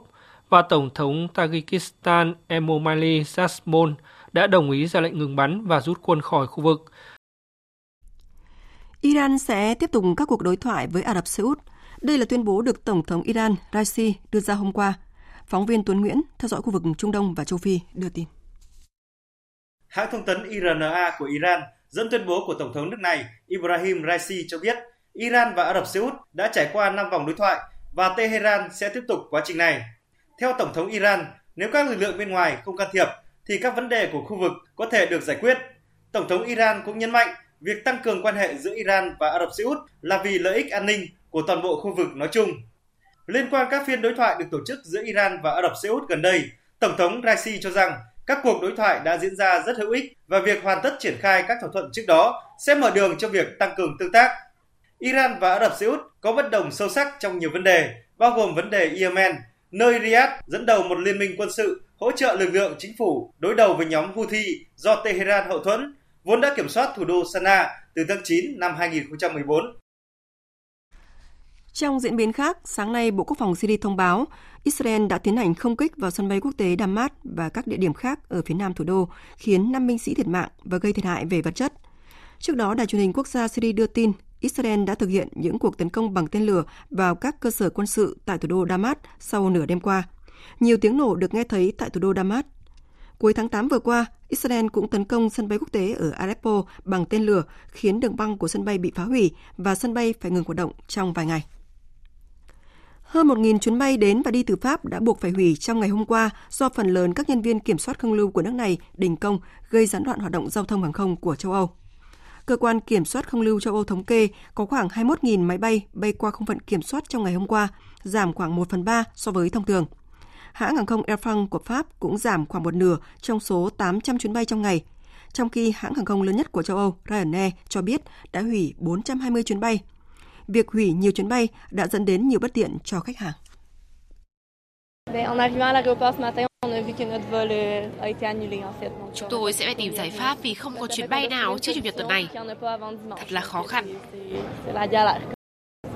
và Tổng thống Tajikistan Emomali Zasmon đã đồng ý ra lệnh ngừng bắn và rút quân khỏi khu vực. Iran sẽ tiếp tục các cuộc đối thoại với Ả Rập Xê Út. Đây là tuyên bố được Tổng thống Iran Raisi đưa ra hôm qua. Phóng viên Tuấn Nguyễn theo dõi khu vực Trung Đông và châu Phi đưa tin. Hãng thông tấn IRNA của Iran dẫn tuyên bố của Tổng thống nước này Ibrahim Raisi cho biết Iran và Ả Rập Xê Út đã trải qua 5 vòng đối thoại và Tehran sẽ tiếp tục quá trình này. Theo Tổng thống Iran, nếu các lực lượng bên ngoài không can thiệp thì các vấn đề của khu vực có thể được giải quyết. Tổng thống Iran cũng nhấn mạnh việc tăng cường quan hệ giữa Iran và Ả Rập Xê Út là vì lợi ích an ninh của toàn bộ khu vực nói chung. Liên quan các phiên đối thoại được tổ chức giữa Iran và Ả Rập Xê Út gần đây, Tổng thống Raisi cho rằng các cuộc đối thoại đã diễn ra rất hữu ích và việc hoàn tất triển khai các thỏa thuận trước đó sẽ mở đường cho việc tăng cường tương tác. Iran và Ả Rập Xê Út có bất đồng sâu sắc trong nhiều vấn đề, bao gồm vấn đề Yemen, nơi Riyadh dẫn đầu một liên minh quân sự hỗ trợ lực lượng chính phủ đối đầu với nhóm Houthi do Tehran hậu thuẫn, vốn đã kiểm soát thủ đô Sanaa từ tháng 9 năm 2014. Trong diễn biến khác, sáng nay Bộ Quốc phòng Syria thông báo Israel đã tiến hành không kích vào sân bay quốc tế Damas và các địa điểm khác ở phía nam thủ đô, khiến 5 binh sĩ thiệt mạng và gây thiệt hại về vật chất. Trước đó, Đài truyền hình quốc gia Syria đưa tin Israel đã thực hiện những cuộc tấn công bằng tên lửa vào các cơ sở quân sự tại thủ đô Damas sau nửa đêm qua. Nhiều tiếng nổ được nghe thấy tại thủ đô Damas. Cuối tháng 8 vừa qua, Israel cũng tấn công sân bay quốc tế ở Aleppo bằng tên lửa, khiến đường băng của sân bay bị phá hủy và sân bay phải ngừng hoạt động trong vài ngày. Hơn 1.000 chuyến bay đến và đi từ Pháp đã buộc phải hủy trong ngày hôm qua do phần lớn các nhân viên kiểm soát không lưu của nước này đình công gây gián đoạn hoạt động giao thông hàng không của châu Âu. Cơ quan kiểm soát không lưu châu Âu thống kê có khoảng 21.000 máy bay bay qua không phận kiểm soát trong ngày hôm qua, giảm khoảng 1 phần 3 so với thông thường. Hãng hàng không Air France của Pháp cũng giảm khoảng một nửa trong số 800 chuyến bay trong ngày, trong khi hãng hàng không lớn nhất của châu Âu Ryanair cho biết đã hủy 420 chuyến bay. Việc hủy nhiều chuyến bay đã dẫn đến nhiều bất tiện cho khách hàng. Chúng tôi sẽ phải tìm giải pháp vì không có chuyến bay nào trước chủ nhật tuần này. Thật là khó khăn.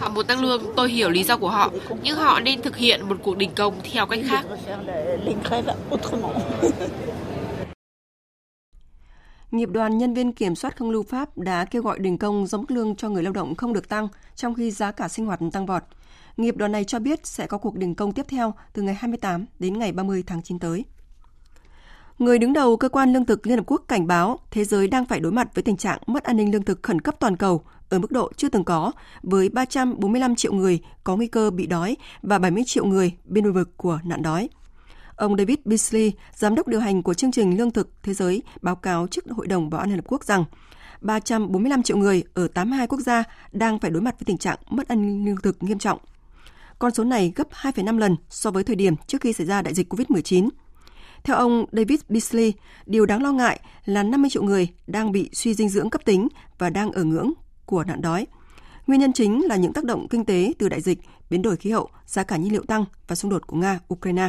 Họ muốn tăng lương, tôi hiểu lý do của họ, nhưng họ nên thực hiện một cuộc đình công theo cách khác. Nghiệp đoàn nhân viên kiểm soát không lưu Pháp đã kêu gọi đình công do mức lương cho người lao động không được tăng, trong khi giá cả sinh hoạt tăng vọt. Nghiệp đoàn này cho biết sẽ có cuộc đình công tiếp theo từ ngày 28 đến ngày 30 tháng 9 tới. Người đứng đầu cơ quan lương thực Liên Hợp Quốc cảnh báo thế giới đang phải đối mặt với tình trạng mất an ninh lương thực khẩn cấp toàn cầu ở mức độ chưa từng có, với 345 triệu người có nguy cơ bị đói và 70 triệu người bên vực của nạn đói. Ông David Beasley, giám đốc điều hành của chương trình lương thực thế giới, báo cáo trước Hội đồng Bảo an Liên Hợp Quốc rằng 345 triệu người ở 82 quốc gia đang phải đối mặt với tình trạng mất an ninh lương thực nghiêm trọng. Con số này gấp 2,5 lần so với thời điểm trước khi xảy ra đại dịch COVID-19. Theo ông David Beasley, điều đáng lo ngại là 50 triệu người đang bị suy dinh dưỡng cấp tính và đang ở ngưỡng của nạn đói. Nguyên nhân chính là những tác động kinh tế từ đại dịch, biến đổi khí hậu, giá cả nhiên liệu tăng và xung đột của Nga-Ukraine.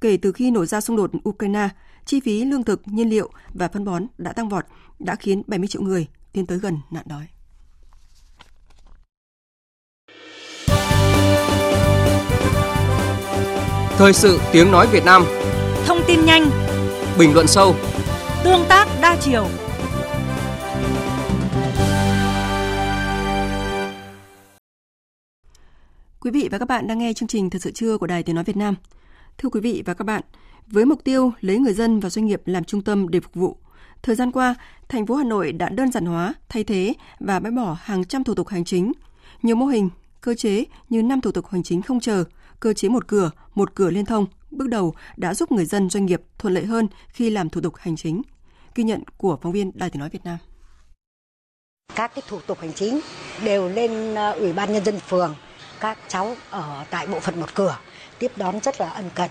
Kể từ khi nổ ra xung đột Ukraine, chi phí lương thực, nhiên liệu và phân bón đã tăng vọt, đã khiến 70 triệu người tiến tới gần nạn đói. Thời sự tiếng nói Việt Nam Thông tin nhanh Bình luận sâu Tương tác đa chiều Quý vị và các bạn đang nghe chương trình Thật sự trưa của Đài Tiếng Nói Việt Nam. Thưa quý vị và các bạn, với mục tiêu lấy người dân và doanh nghiệp làm trung tâm để phục vụ, thời gian qua, thành phố Hà Nội đã đơn giản hóa, thay thế và bãi bỏ hàng trăm thủ tục hành chính. Nhiều mô hình, cơ chế như năm thủ tục hành chính không chờ, cơ chế một cửa, một cửa liên thông bước đầu đã giúp người dân doanh nghiệp thuận lợi hơn khi làm thủ tục hành chính. Ghi nhận của phóng viên Đài Tiếng nói Việt Nam. Các cái thủ tục hành chính đều lên ờ, Ủy ban nhân dân phường, các cháu ở tại bộ phận một cửa tiếp đón rất là ân cần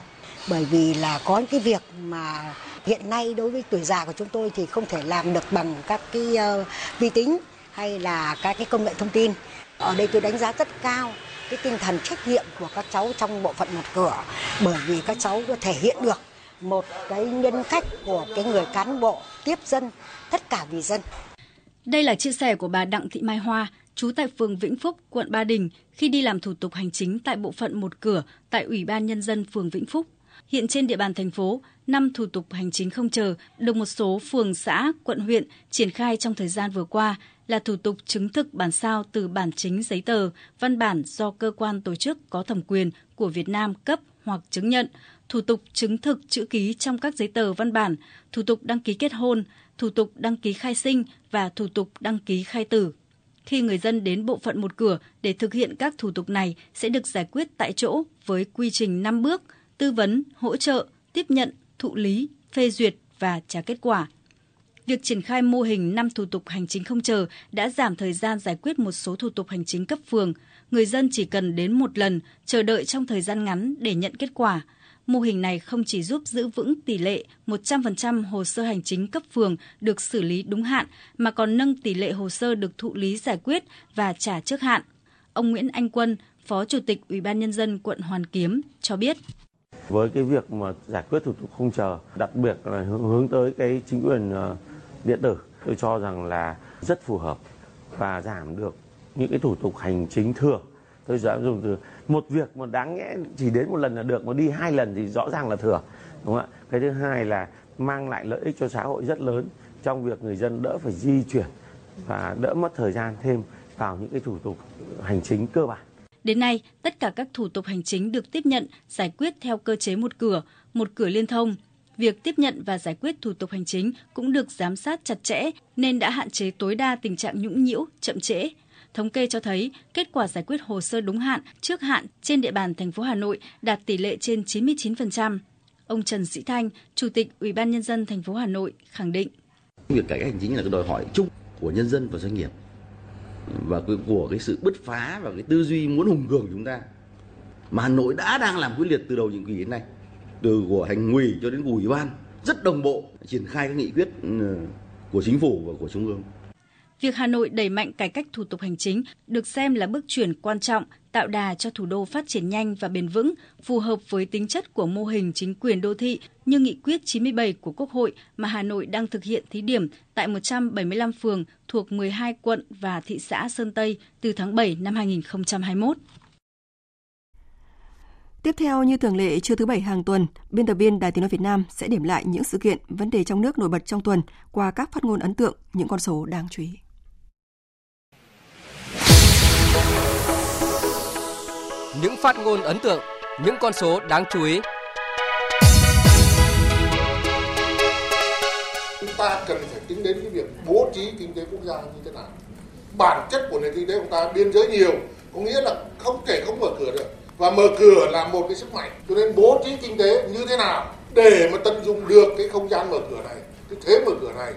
bởi vì là có những cái việc mà hiện nay đối với tuổi già của chúng tôi thì không thể làm được bằng các cái uh, vi tính hay là các cái công nghệ thông tin. Ở đây tôi đánh giá rất cao cái tinh thần trách nhiệm của các cháu trong bộ phận một cửa bởi vì các cháu có thể hiện được một cái nhân cách của cái người cán bộ tiếp dân tất cả vì dân. Đây là chia sẻ của bà Đặng Thị Mai Hoa, trú tại phường Vĩnh Phúc, quận Ba Đình khi đi làm thủ tục hành chính tại bộ phận một cửa tại Ủy ban Nhân dân phường Vĩnh Phúc. Hiện trên địa bàn thành phố, năm thủ tục hành chính không chờ được một số phường xã, quận huyện triển khai trong thời gian vừa qua là thủ tục chứng thực bản sao từ bản chính giấy tờ, văn bản do cơ quan tổ chức có thẩm quyền của Việt Nam cấp hoặc chứng nhận, thủ tục chứng thực chữ ký trong các giấy tờ văn bản, thủ tục đăng ký kết hôn, thủ tục đăng ký khai sinh và thủ tục đăng ký khai tử. Khi người dân đến bộ phận một cửa để thực hiện các thủ tục này sẽ được giải quyết tại chỗ với quy trình 5 bước, tư vấn, hỗ trợ, tiếp nhận, thụ lý, phê duyệt và trả kết quả. Việc triển khai mô hình 5 thủ tục hành chính không chờ đã giảm thời gian giải quyết một số thủ tục hành chính cấp phường. Người dân chỉ cần đến một lần, chờ đợi trong thời gian ngắn để nhận kết quả. mô hình này không chỉ giúp giữ vững tỷ lệ 100% hồ sơ hành chính cấp phường được xử lý đúng hạn, mà còn nâng tỷ lệ hồ sơ được thụ lý giải quyết và trả trước hạn. Ông Nguyễn Anh Quân, Phó Chủ tịch Ủy ban Nhân dân quận Hoàn Kiếm cho biết. Với cái việc mà giải quyết thủ tục không chờ, đặc biệt là hướng tới cái chính quyền ờ, điện tử, tôi cho rằng là rất phù hợp và giảm được những cái thủ tục hành chính thường. Tôi dám dùng từ một việc mà đáng nhẽ chỉ đến một lần là được mà đi hai lần thì rõ ràng là thừa đúng không ạ? Cái thứ hai là mang lại lợi ích cho xã hội rất lớn trong việc người dân đỡ phải di chuyển và đỡ mất thời gian thêm vào những cái thủ tục hành chính cơ bản. Đến nay, tất cả các thủ tục hành chính được tiếp nhận, giải quyết theo cơ chế một cửa, một cửa liên thông. Việc tiếp nhận và giải quyết thủ tục hành chính cũng được giám sát chặt chẽ nên đã hạn chế tối đa tình trạng nhũng nhiễu, chậm trễ. Thống kê cho thấy, kết quả giải quyết hồ sơ đúng hạn, trước hạn trên địa bàn thành phố Hà Nội đạt tỷ lệ trên 99%. Ông Trần Sĩ Thanh, Chủ tịch Ủy ban nhân dân thành phố Hà Nội khẳng định: Việc cải cách hành chính là cái đòi hỏi chung của nhân dân và doanh nghiệp và của cái sự bứt phá và cái tư duy muốn hùng cường chúng ta mà Hà Nội đã đang làm quyết liệt từ đầu nhiệm kỳ đến nay từ của hành ủy cho đến ủy ban rất đồng bộ triển khai các nghị quyết ừ, của chính phủ và của trung ương Việc Hà Nội đẩy mạnh cải cách thủ tục hành chính được xem là bước chuyển quan trọng, tạo đà cho thủ đô phát triển nhanh và bền vững, phù hợp với tính chất của mô hình chính quyền đô thị như nghị quyết 97 của Quốc hội mà Hà Nội đang thực hiện thí điểm tại 175 phường thuộc 12 quận và thị xã Sơn Tây từ tháng 7 năm 2021. Tiếp theo như thường lệ trưa thứ bảy hàng tuần, biên tập viên Đài Tiếng nói Việt Nam sẽ điểm lại những sự kiện, vấn đề trong nước nổi bật trong tuần qua các phát ngôn ấn tượng, những con số đáng chú ý. Những phát ngôn ấn tượng, những con số đáng chú ý. Chúng ta cần phải tính đến cái việc bố trí kinh tế quốc gia như thế nào. Bản chất của nền kinh tế của ta biên giới nhiều, có nghĩa là không thể không mở cửa được. Và mở cửa là một cái sức mạnh. Cho nên bố trí kinh tế như thế nào để mà tận dụng được cái không gian mở cửa này, cái thế mở cửa này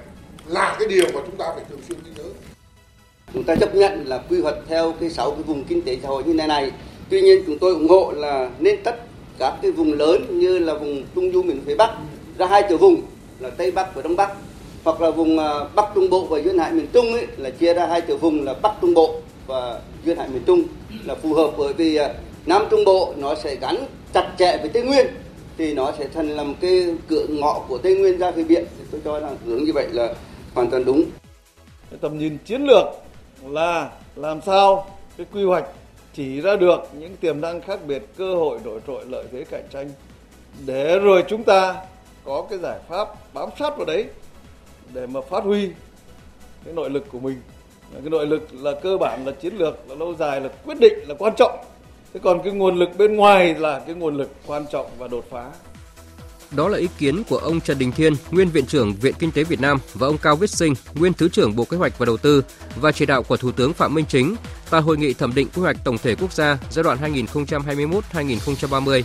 là cái điều mà chúng ta phải thường xuyên ghi nhớ. Chúng ta chấp nhận là quy hoạch theo cái sáu cái vùng kinh tế xã hội như này này Tuy nhiên chúng tôi ủng hộ là nên tách các cái vùng lớn như là vùng Trung Du miền phía Bắc ra hai tiểu vùng là Tây Bắc và Đông Bắc hoặc là vùng à, Bắc Trung Bộ và duyên hải miền Trung ấy, là chia ra hai tiểu vùng là Bắc Trung Bộ và duyên hải miền Trung là phù hợp bởi vì à, Nam Trung Bộ nó sẽ gắn chặt chẽ với Tây Nguyên thì nó sẽ thành làm cái cửa ngõ của Tây Nguyên ra phía biển thì tôi cho là hướng như vậy là hoàn toàn đúng. Tầm nhìn chiến lược là làm sao cái quy hoạch chỉ ra được những tiềm năng khác biệt, cơ hội nổi trội, lợi thế cạnh tranh để rồi chúng ta có cái giải pháp bám sát vào đấy để mà phát huy cái nội lực của mình. Cái nội lực là cơ bản là chiến lược là lâu dài là quyết định là quan trọng. Thế còn cái nguồn lực bên ngoài là cái nguồn lực quan trọng và đột phá. Đó là ý kiến của ông Trần Đình Thiên, nguyên viện trưởng Viện Kinh tế Việt Nam và ông Cao Viết Sinh, nguyên thứ trưởng Bộ Kế hoạch và Đầu tư và chỉ đạo của Thủ tướng Phạm Minh Chính tại hội nghị thẩm định quy hoạch tổng thể quốc gia giai đoạn 2021-2030.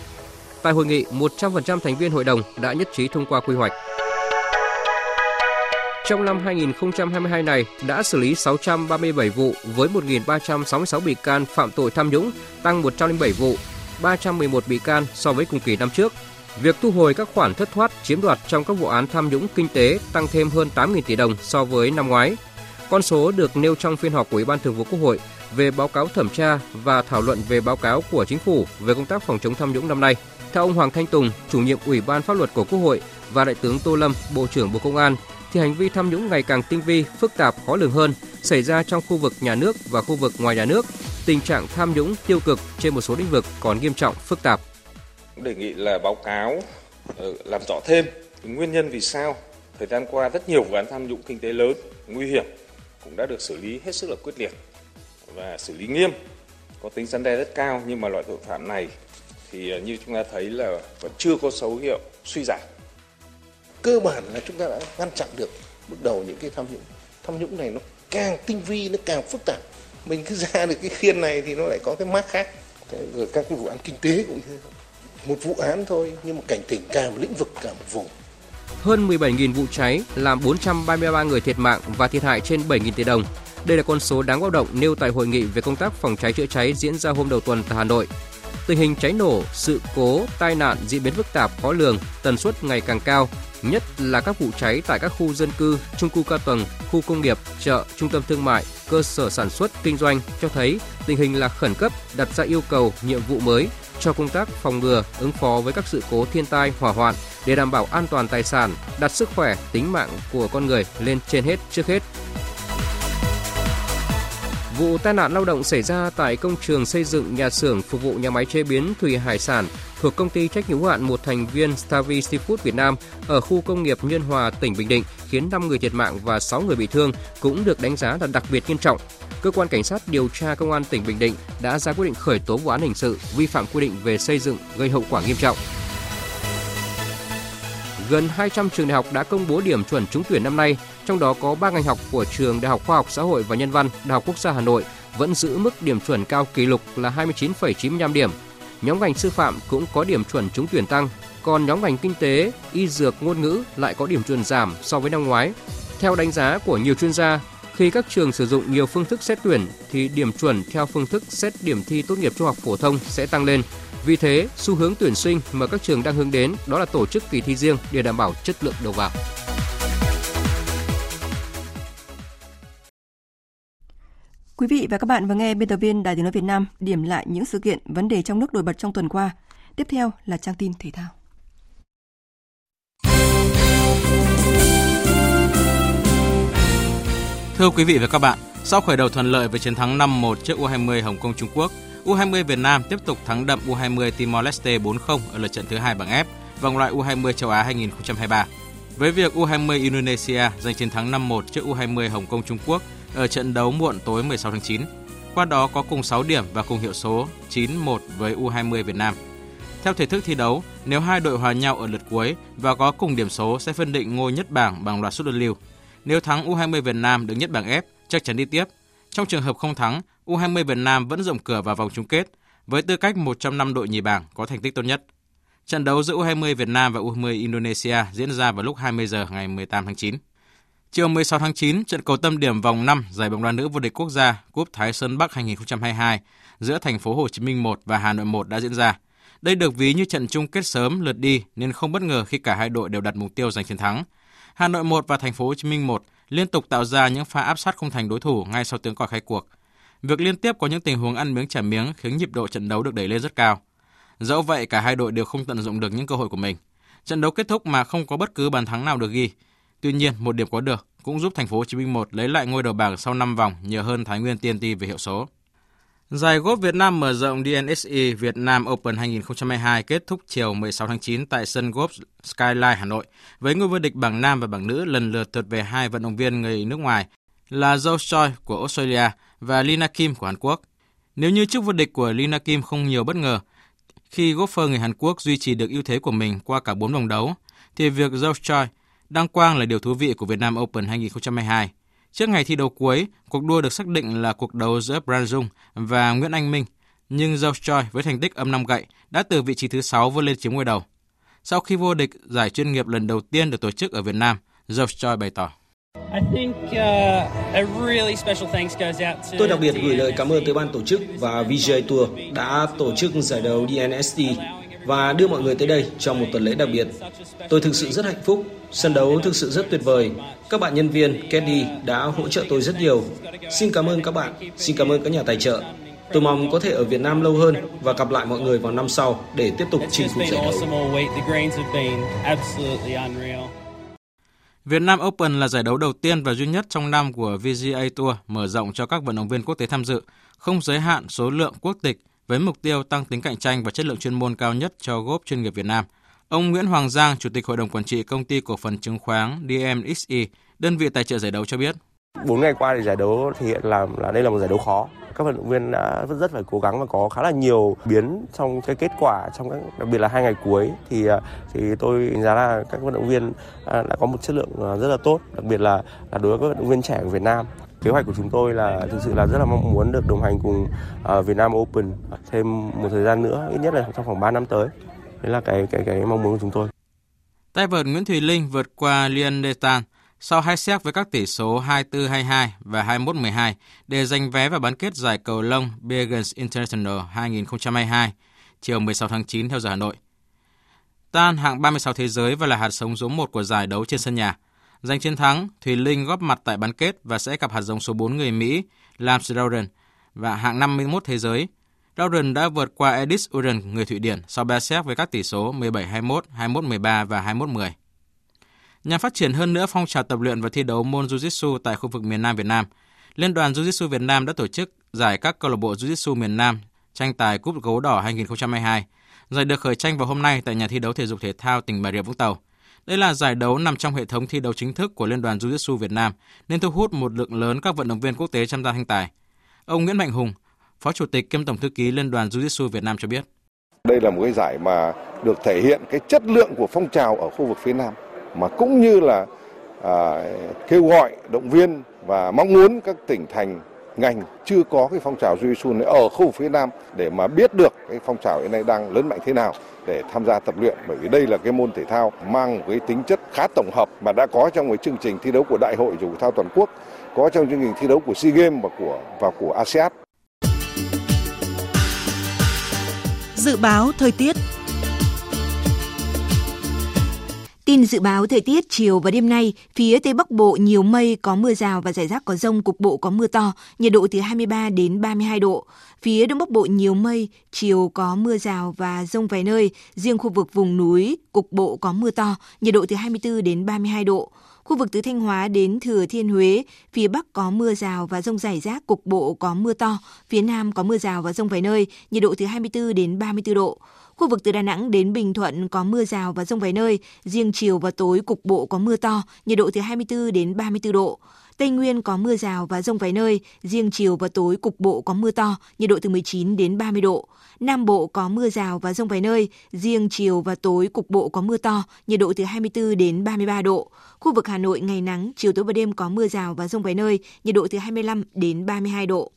Tại hội nghị, 100% thành viên hội đồng đã nhất trí thông qua quy hoạch. Trong năm 2022 này đã xử lý 637 vụ với 1.366 bị can phạm tội tham nhũng, tăng 107 vụ, 311 bị can so với cùng kỳ năm trước, Việc thu hồi các khoản thất thoát chiếm đoạt trong các vụ án tham nhũng kinh tế tăng thêm hơn 8.000 tỷ đồng so với năm ngoái. Con số được nêu trong phiên họp của Ủy ban Thường vụ Quốc hội về báo cáo thẩm tra và thảo luận về báo cáo của chính phủ về công tác phòng chống tham nhũng năm nay. Theo ông Hoàng Thanh Tùng, chủ nhiệm Ủy ban pháp luật của Quốc hội và Đại tướng Tô Lâm, Bộ trưởng Bộ Công an, thì hành vi tham nhũng ngày càng tinh vi, phức tạp, khó lường hơn, xảy ra trong khu vực nhà nước và khu vực ngoài nhà nước. Tình trạng tham nhũng tiêu cực trên một số lĩnh vực còn nghiêm trọng, phức tạp. Đề nghị là báo cáo ờ, làm rõ thêm nguyên nhân vì sao thời gian qua rất nhiều vụ án tham nhũng kinh tế lớn nguy hiểm cũng đã được xử lý hết sức là quyết liệt và xử lý nghiêm có tính răn đe rất cao. Nhưng mà loại tội phạm này thì ờ, như chúng ta thấy là vẫn chưa có dấu hiệu suy giảm cơ bản là chúng ta đã ngăn chặn được bước đầu những cái tham nhũng. Tham nhũng này nó càng tinh vi nó càng phức tạp. Mình cứ ra được cái khiên này thì nó lại có cái mác khác. Rồi các cái vụ án kinh tế cũng như thế. Một vụ án thôi nhưng mà cảnh tỉnh cả một lĩnh vực cả một vùng. Hơn 17.000 vụ cháy làm 433 người thiệt mạng và thiệt hại trên 7.000 tỷ đồng. Đây là con số đáng báo động nêu tại hội nghị về công tác phòng cháy chữa cháy diễn ra hôm đầu tuần tại Hà Nội. Tình hình cháy nổ, sự cố, tai nạn diễn biến phức tạp khó lường, tần suất ngày càng cao, nhất là các vụ cháy tại các khu dân cư, trung cư cao tầng, khu công nghiệp, chợ, trung tâm thương mại, cơ sở sản xuất, kinh doanh cho thấy tình hình là khẩn cấp, đặt ra yêu cầu, nhiệm vụ mới cho công tác phòng ngừa, ứng phó với các sự cố thiên tai, hỏa hoạn để đảm bảo an toàn tài sản, đặt sức khỏe, tính mạng của con người lên trên hết trước hết. Vụ tai nạn lao động xảy ra tại công trường xây dựng nhà xưởng phục vụ nhà máy chế biến thủy hải sản thuộc công ty trách nhiệm hữu hạn một thành viên Stavi Seafood Việt Nam ở khu công nghiệp Nhân Hòa, tỉnh Bình Định khiến 5 người thiệt mạng và 6 người bị thương cũng được đánh giá là đặc biệt nghiêm trọng. Cơ quan cảnh sát điều tra công an tỉnh Bình Định đã ra quyết định khởi tố vụ án hình sự vi phạm quy định về xây dựng gây hậu quả nghiêm trọng. Gần 200 trường đại học đã công bố điểm chuẩn trúng tuyển năm nay, trong đó có 3 ngành học của trường Đại học Khoa học Xã hội và Nhân văn, Đại học Quốc gia Hà Nội vẫn giữ mức điểm chuẩn cao kỷ lục là 29,95 điểm. Nhóm ngành sư phạm cũng có điểm chuẩn trúng tuyển tăng, còn nhóm ngành kinh tế, y dược, ngôn ngữ lại có điểm chuẩn giảm so với năm ngoái. Theo đánh giá của nhiều chuyên gia, khi các trường sử dụng nhiều phương thức xét tuyển thì điểm chuẩn theo phương thức xét điểm thi tốt nghiệp trung học phổ thông sẽ tăng lên. Vì thế, xu hướng tuyển sinh mà các trường đang hướng đến đó là tổ chức kỳ thi riêng để đảm bảo chất lượng đầu vào. Quý vị và các bạn vừa nghe biên tập viên Đài Tiếng nói Việt Nam điểm lại những sự kiện vấn đề trong nước nổi bật trong tuần qua. Tiếp theo là trang tin thể thao. Thưa quý vị và các bạn, sau khởi đầu thuận lợi với chiến thắng 5-1 trước U20 Hồng Kông Trung Quốc, U20 Việt Nam tiếp tục thắng đậm U20 Timor-Leste 4-0 ở lượt trận thứ hai bảng F, vòng loại U20 châu Á 2023. Với việc U20 Indonesia giành chiến thắng 5-1 trước U20 Hồng Kông Trung Quốc ở trận đấu muộn tối 16 tháng 9, qua đó có cùng 6 điểm và cùng hiệu số 9-1 với U20 Việt Nam. Theo thể thức thi đấu, nếu hai đội hòa nhau ở lượt cuối và có cùng điểm số sẽ phân định ngôi nhất bảng bằng loạt sút đơn lưu. Nếu thắng U20 Việt Nam đứng nhất bảng F, chắc chắn đi tiếp. Trong trường hợp không thắng, U20 Việt Nam vẫn rộng cửa vào vòng chung kết với tư cách một trong năm đội nhì bảng có thành tích tốt nhất. Trận đấu giữa U20 Việt Nam và U20 Indonesia diễn ra vào lúc 20 giờ ngày 18 tháng 9. Chiều 16 tháng 9, trận cầu tâm điểm vòng 5 giải bóng đá nữ vô địch quốc gia Cúp Thái Sơn Bắc 2022 giữa thành phố Hồ Chí Minh 1 và Hà Nội 1 đã diễn ra. Đây được ví như trận chung kết sớm lượt đi nên không bất ngờ khi cả hai đội đều đặt mục tiêu giành chiến thắng. Hà Nội 1 và thành phố Hồ Chí Minh 1 liên tục tạo ra những pha áp sát không thành đối thủ ngay sau tiếng còi khai cuộc. Việc liên tiếp có những tình huống ăn miếng trả miếng khiến nhịp độ trận đấu được đẩy lên rất cao. Dẫu vậy, cả hai đội đều không tận dụng được những cơ hội của mình. Trận đấu kết thúc mà không có bất cứ bàn thắng nào được ghi. Tuy nhiên, một điểm có được cũng giúp thành phố Hồ Chí Minh 1 lấy lại ngôi đầu bảng sau 5 vòng nhờ hơn Thái Nguyên TNT về hiệu số. Giải golf Việt Nam mở rộng DNSE Việt Nam Open 2022 kết thúc chiều 16 tháng 9 tại sân golf Skyline Hà Nội với ngôi vô địch bảng nam và bảng nữ lần lượt thuộc về hai vận động viên người nước ngoài là Zhou Choi của Australia và Lina Kim của Hàn Quốc. Nếu như chức vô địch của Lina Kim không nhiều bất ngờ, khi golfer người Hàn Quốc duy trì được ưu thế của mình qua cả 4 vòng đấu, thì việc Zhou Choi đăng quang là điều thú vị của Việt Nam Open 2022. Trước ngày thi đấu cuối, cuộc đua được xác định là cuộc đấu giữa Brand Dung và Nguyễn Anh Minh, nhưng Zhou Choi với thành tích âm năm gậy đã từ vị trí thứ 6 vươn lên chiếm ngôi đầu. Sau khi vô địch giải chuyên nghiệp lần đầu tiên được tổ chức ở Việt Nam, Zhou Choi bày tỏ. Tôi đặc biệt gửi lời cảm ơn tới ban tổ chức và VJ Tour đã tổ chức giải đấu DNST và đưa mọi người tới đây trong một tuần lễ đặc biệt. Tôi thực sự rất hạnh phúc, sân đấu thực sự rất tuyệt vời. Các bạn nhân viên, Caddy đã hỗ trợ tôi rất nhiều. Xin cảm ơn các bạn, xin cảm ơn các nhà tài trợ. Tôi mong có thể ở Việt Nam lâu hơn và gặp lại mọi người vào năm sau để tiếp tục chinh phục giải đấu. Việt Nam Open là giải đấu đầu tiên và duy nhất trong năm của VGA Tour mở rộng cho các vận động viên quốc tế tham dự, không giới hạn số lượng quốc tịch với mục tiêu tăng tính cạnh tranh và chất lượng chuyên môn cao nhất cho gốp chuyên nghiệp Việt Nam. Ông Nguyễn Hoàng Giang, Chủ tịch Hội đồng Quản trị Công ty Cổ phần Chứng khoán DMXE, đơn vị tài trợ giải đấu cho biết. 4 ngày qua thì giải đấu thể hiện là là đây là một giải đấu khó. Các vận động viên đã rất phải cố gắng và có khá là nhiều biến trong cái kết quả trong các đặc biệt là hai ngày cuối thì thì tôi đánh giá là các vận động viên à, đã có một chất lượng à, rất là tốt, đặc biệt là, là đối với các vận động viên trẻ của Việt Nam. Kế hoạch của chúng tôi là thực sự là rất là mong muốn được đồng hành cùng ờ, uh, Việt Nam Open thêm một thời gian nữa, ít nhất là trong khoảng 3 năm tới. Đấy là cái cái cái mong muốn của chúng tôi. Tay vợt Nguyễn Thùy Linh vượt qua Lian Detan sau hai set với các tỷ số 24-22 và 21-12 để giành vé vào bán kết giải cầu lông Begans International 2022. chiều 16 tháng 9 theo giờ Hà Nội. Tan hạng 36 thế giới và là hạt sống số 1 của giải đấu trên sân nhà. Giành chiến thắng, Thùy Linh góp mặt tại bán kết và sẽ gặp hạt giống số 4 người Mỹ Lance Dowden và hạng 51 thế giới. Dowden đã vượt qua Edith Uren người Thụy Điển sau 3 set với các tỷ số 17-21, 21-13 và 21-10. Nhằm phát triển hơn nữa phong trào tập luyện và thi đấu môn Jiu-Jitsu tại khu vực miền Nam Việt Nam, Liên đoàn Jiu-Jitsu Việt Nam đã tổ chức giải các câu lạc bộ Jiu-Jitsu miền Nam tranh tài Cúp Gấu Đỏ 2022. Giải được khởi tranh vào hôm nay tại nhà thi đấu thể dục thể thao tỉnh Bà Rịa Vũng Tàu. Đây là giải đấu nằm trong hệ thống thi đấu chính thức của Liên đoàn Jiu-Jitsu Việt Nam nên thu hút một lượng lớn các vận động viên quốc tế tham gia tranh tài. Ông Nguyễn Mạnh Hùng, Phó Chủ tịch kiêm Tổng thư ký Liên đoàn Jiu-Jitsu Việt Nam cho biết. Đây là một cái giải mà được thể hiện cái chất lượng của phong trào ở khu vực phía Nam mà cũng như là à, kêu gọi động viên và mong muốn các tỉnh thành ngành chưa có cái phong trào jiu-jitsu ở khu vực phía Nam để mà biết được cái phong trào hiện nay đang lớn mạnh thế nào để tham gia tập luyện bởi vì đây là cái môn thể thao mang cái tính chất khá tổng hợp mà đã có trong cái chương trình thi đấu của Đại hội thể thao toàn quốc, có trong chương trình thi đấu của SEA Games và của và của ASEAN. Dự báo thời tiết Tin dự báo thời tiết chiều và đêm nay, phía Tây Bắc Bộ nhiều mây, có mưa rào và rải rác có rông, cục bộ có mưa to, nhiệt độ từ 23 đến 32 độ. Phía Đông Bắc Bộ nhiều mây, chiều có mưa rào và rông vài nơi, riêng khu vực vùng núi, cục bộ có mưa to, nhiệt độ từ 24 đến 32 độ. Khu vực từ Thanh Hóa đến Thừa Thiên Huế, phía Bắc có mưa rào và rông rải rác, cục bộ có mưa to, phía Nam có mưa rào và rông vài nơi, nhiệt độ từ 24 đến 34 độ. Khu vực từ Đà Nẵng đến Bình Thuận có mưa rào và rông vài nơi, riêng chiều và tối cục bộ có mưa to, nhiệt độ từ 24 đến 34 độ. Tây Nguyên có mưa rào và rông vài nơi, riêng chiều và tối cục bộ có mưa to, nhiệt độ từ 19 đến 30 độ. Nam Bộ có mưa rào và rông vài nơi, riêng chiều và tối cục bộ có mưa to, nhiệt độ từ 24 đến 33 độ. Khu vực Hà Nội ngày nắng, chiều tối và đêm có mưa rào và rông vài nơi, nhiệt độ từ 25 đến 32 độ.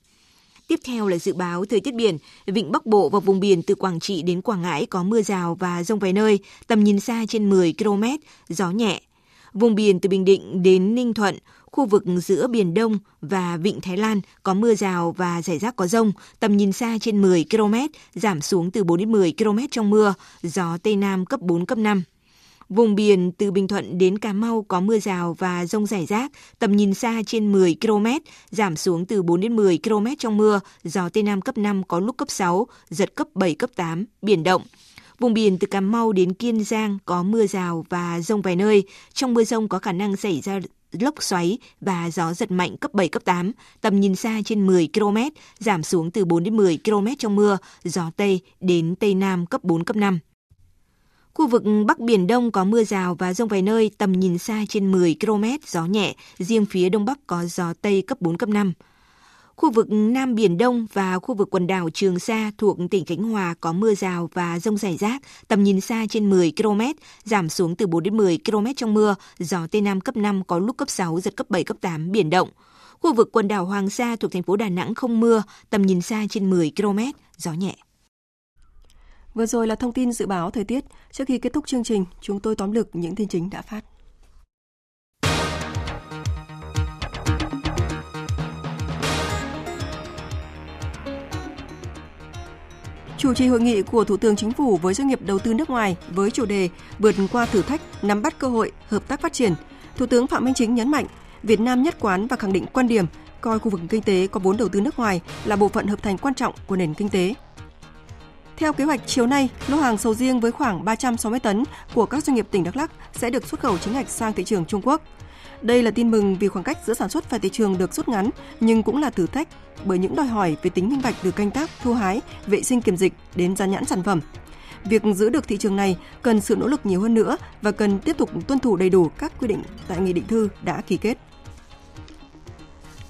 Tiếp theo là dự báo thời tiết biển. Vịnh Bắc Bộ và vùng biển từ Quảng Trị đến Quảng Ngãi có mưa rào và rông vài nơi, tầm nhìn xa trên 10 km, gió nhẹ. Vùng biển từ Bình Định đến Ninh Thuận, khu vực giữa Biển Đông và Vịnh Thái Lan có mưa rào và rải rác có rông, tầm nhìn xa trên 10 km, giảm xuống từ 4 đến 10 km trong mưa, gió Tây Nam cấp 4, cấp 5. Vùng biển từ Bình Thuận đến Cà Mau có mưa rào và rông rải rác, tầm nhìn xa trên 10 km, giảm xuống từ 4 đến 10 km trong mưa, gió Tây Nam cấp 5 có lúc cấp 6, giật cấp 7, cấp 8, biển động. Vùng biển từ Cà Mau đến Kiên Giang có mưa rào và rông vài nơi. Trong mưa rông có khả năng xảy ra lốc xoáy và gió giật mạnh cấp 7, cấp 8, tầm nhìn xa trên 10 km, giảm xuống từ 4 đến 10 km trong mưa, gió Tây đến Tây Nam cấp 4, cấp 5. Khu vực Bắc Biển Đông có mưa rào và rông vài nơi, tầm nhìn xa trên 10 km, gió nhẹ, riêng phía Đông Bắc có gió Tây cấp 4, cấp 5. Khu vực Nam Biển Đông và khu vực quần đảo Trường Sa thuộc tỉnh Khánh Hòa có mưa rào và rông rải rác, tầm nhìn xa trên 10 km, giảm xuống từ 4 đến 10 km trong mưa, gió Tây Nam cấp 5 có lúc cấp 6, giật cấp 7, cấp 8, biển động. Khu vực quần đảo Hoàng Sa thuộc thành phố Đà Nẵng không mưa, tầm nhìn xa trên 10 km, gió nhẹ. Vừa rồi là thông tin dự báo thời tiết. Trước khi kết thúc chương trình, chúng tôi tóm lược những tin chính đã phát. Chủ trì hội nghị của Thủ tướng Chính phủ với doanh nghiệp đầu tư nước ngoài với chủ đề vượt qua thử thách, nắm bắt cơ hội, hợp tác phát triển, Thủ tướng Phạm Minh Chính nhấn mạnh Việt Nam nhất quán và khẳng định quan điểm coi khu vực kinh tế có vốn đầu tư nước ngoài là bộ phận hợp thành quan trọng của nền kinh tế. Theo kế hoạch, chiều nay, lô hàng sầu riêng với khoảng 360 tấn của các doanh nghiệp tỉnh Đắk Lắk sẽ được xuất khẩu chính ngạch sang thị trường Trung Quốc. Đây là tin mừng vì khoảng cách giữa sản xuất và thị trường được rút ngắn, nhưng cũng là thử thách bởi những đòi hỏi về tính minh bạch từ canh tác, thu hái, vệ sinh kiểm dịch đến dán nhãn sản phẩm. Việc giữ được thị trường này cần sự nỗ lực nhiều hơn nữa và cần tiếp tục tuân thủ đầy đủ các quy định tại nghị định thư đã ký kết.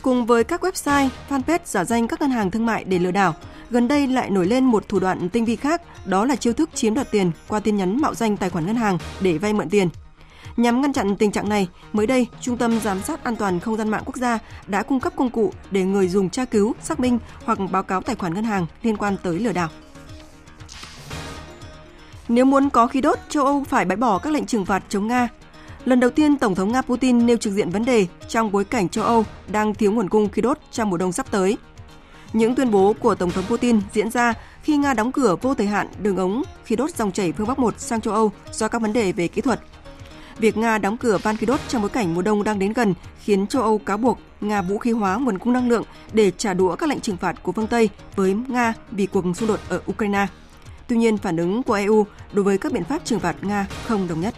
Cùng với các website, fanpage giả danh các ngân hàng thương mại để lừa đảo, gần đây lại nổi lên một thủ đoạn tinh vi khác, đó là chiêu thức chiếm đoạt tiền qua tin nhắn mạo danh tài khoản ngân hàng để vay mượn tiền. Nhằm ngăn chặn tình trạng này, mới đây, Trung tâm Giám sát An toàn Không gian mạng quốc gia đã cung cấp công cụ để người dùng tra cứu, xác minh hoặc báo cáo tài khoản ngân hàng liên quan tới lừa đảo. Nếu muốn có khí đốt, châu Âu phải bãi bỏ các lệnh trừng phạt chống Nga. Lần đầu tiên, Tổng thống Nga Putin nêu trực diện vấn đề trong bối cảnh châu Âu đang thiếu nguồn cung khí đốt trong mùa đông sắp tới. Những tuyên bố của Tổng thống Putin diễn ra khi Nga đóng cửa vô thời hạn đường ống khí đốt dòng chảy phương Bắc 1 sang châu Âu do các vấn đề về kỹ thuật. Việc Nga đóng cửa van khí đốt trong bối cảnh mùa đông đang đến gần khiến châu Âu cáo buộc Nga vũ khí hóa nguồn cung năng lượng để trả đũa các lệnh trừng phạt của phương Tây với Nga vì cuộc xung đột ở Ukraine. Tuy nhiên, phản ứng của EU đối với các biện pháp trừng phạt Nga không đồng nhất.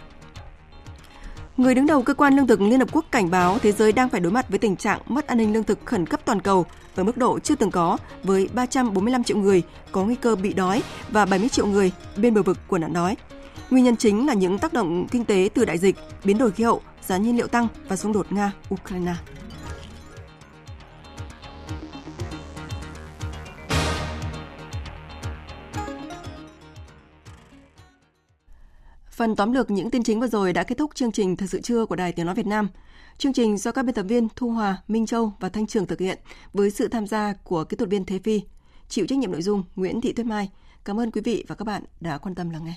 Người đứng đầu cơ quan lương thực Liên Hợp Quốc cảnh báo thế giới đang phải đối mặt với tình trạng mất an ninh lương thực khẩn cấp toàn cầu ở mức độ chưa từng có với 345 triệu người có nguy cơ bị đói và 70 triệu người bên bờ vực của nạn đói. Nguyên nhân chính là những tác động kinh tế từ đại dịch, biến đổi khí hậu, giá nhiên liệu tăng và xung đột Nga-Ukraine. Phần tóm lược những tin chính vừa rồi đã kết thúc chương trình Thời sự trưa của Đài Tiếng Nói Việt Nam. Chương trình do các biên tập viên Thu Hòa, Minh Châu và Thanh Trường thực hiện với sự tham gia của kỹ thuật viên Thế Phi. Chịu trách nhiệm nội dung Nguyễn Thị Tuyết Mai. Cảm ơn quý vị và các bạn đã quan tâm lắng nghe.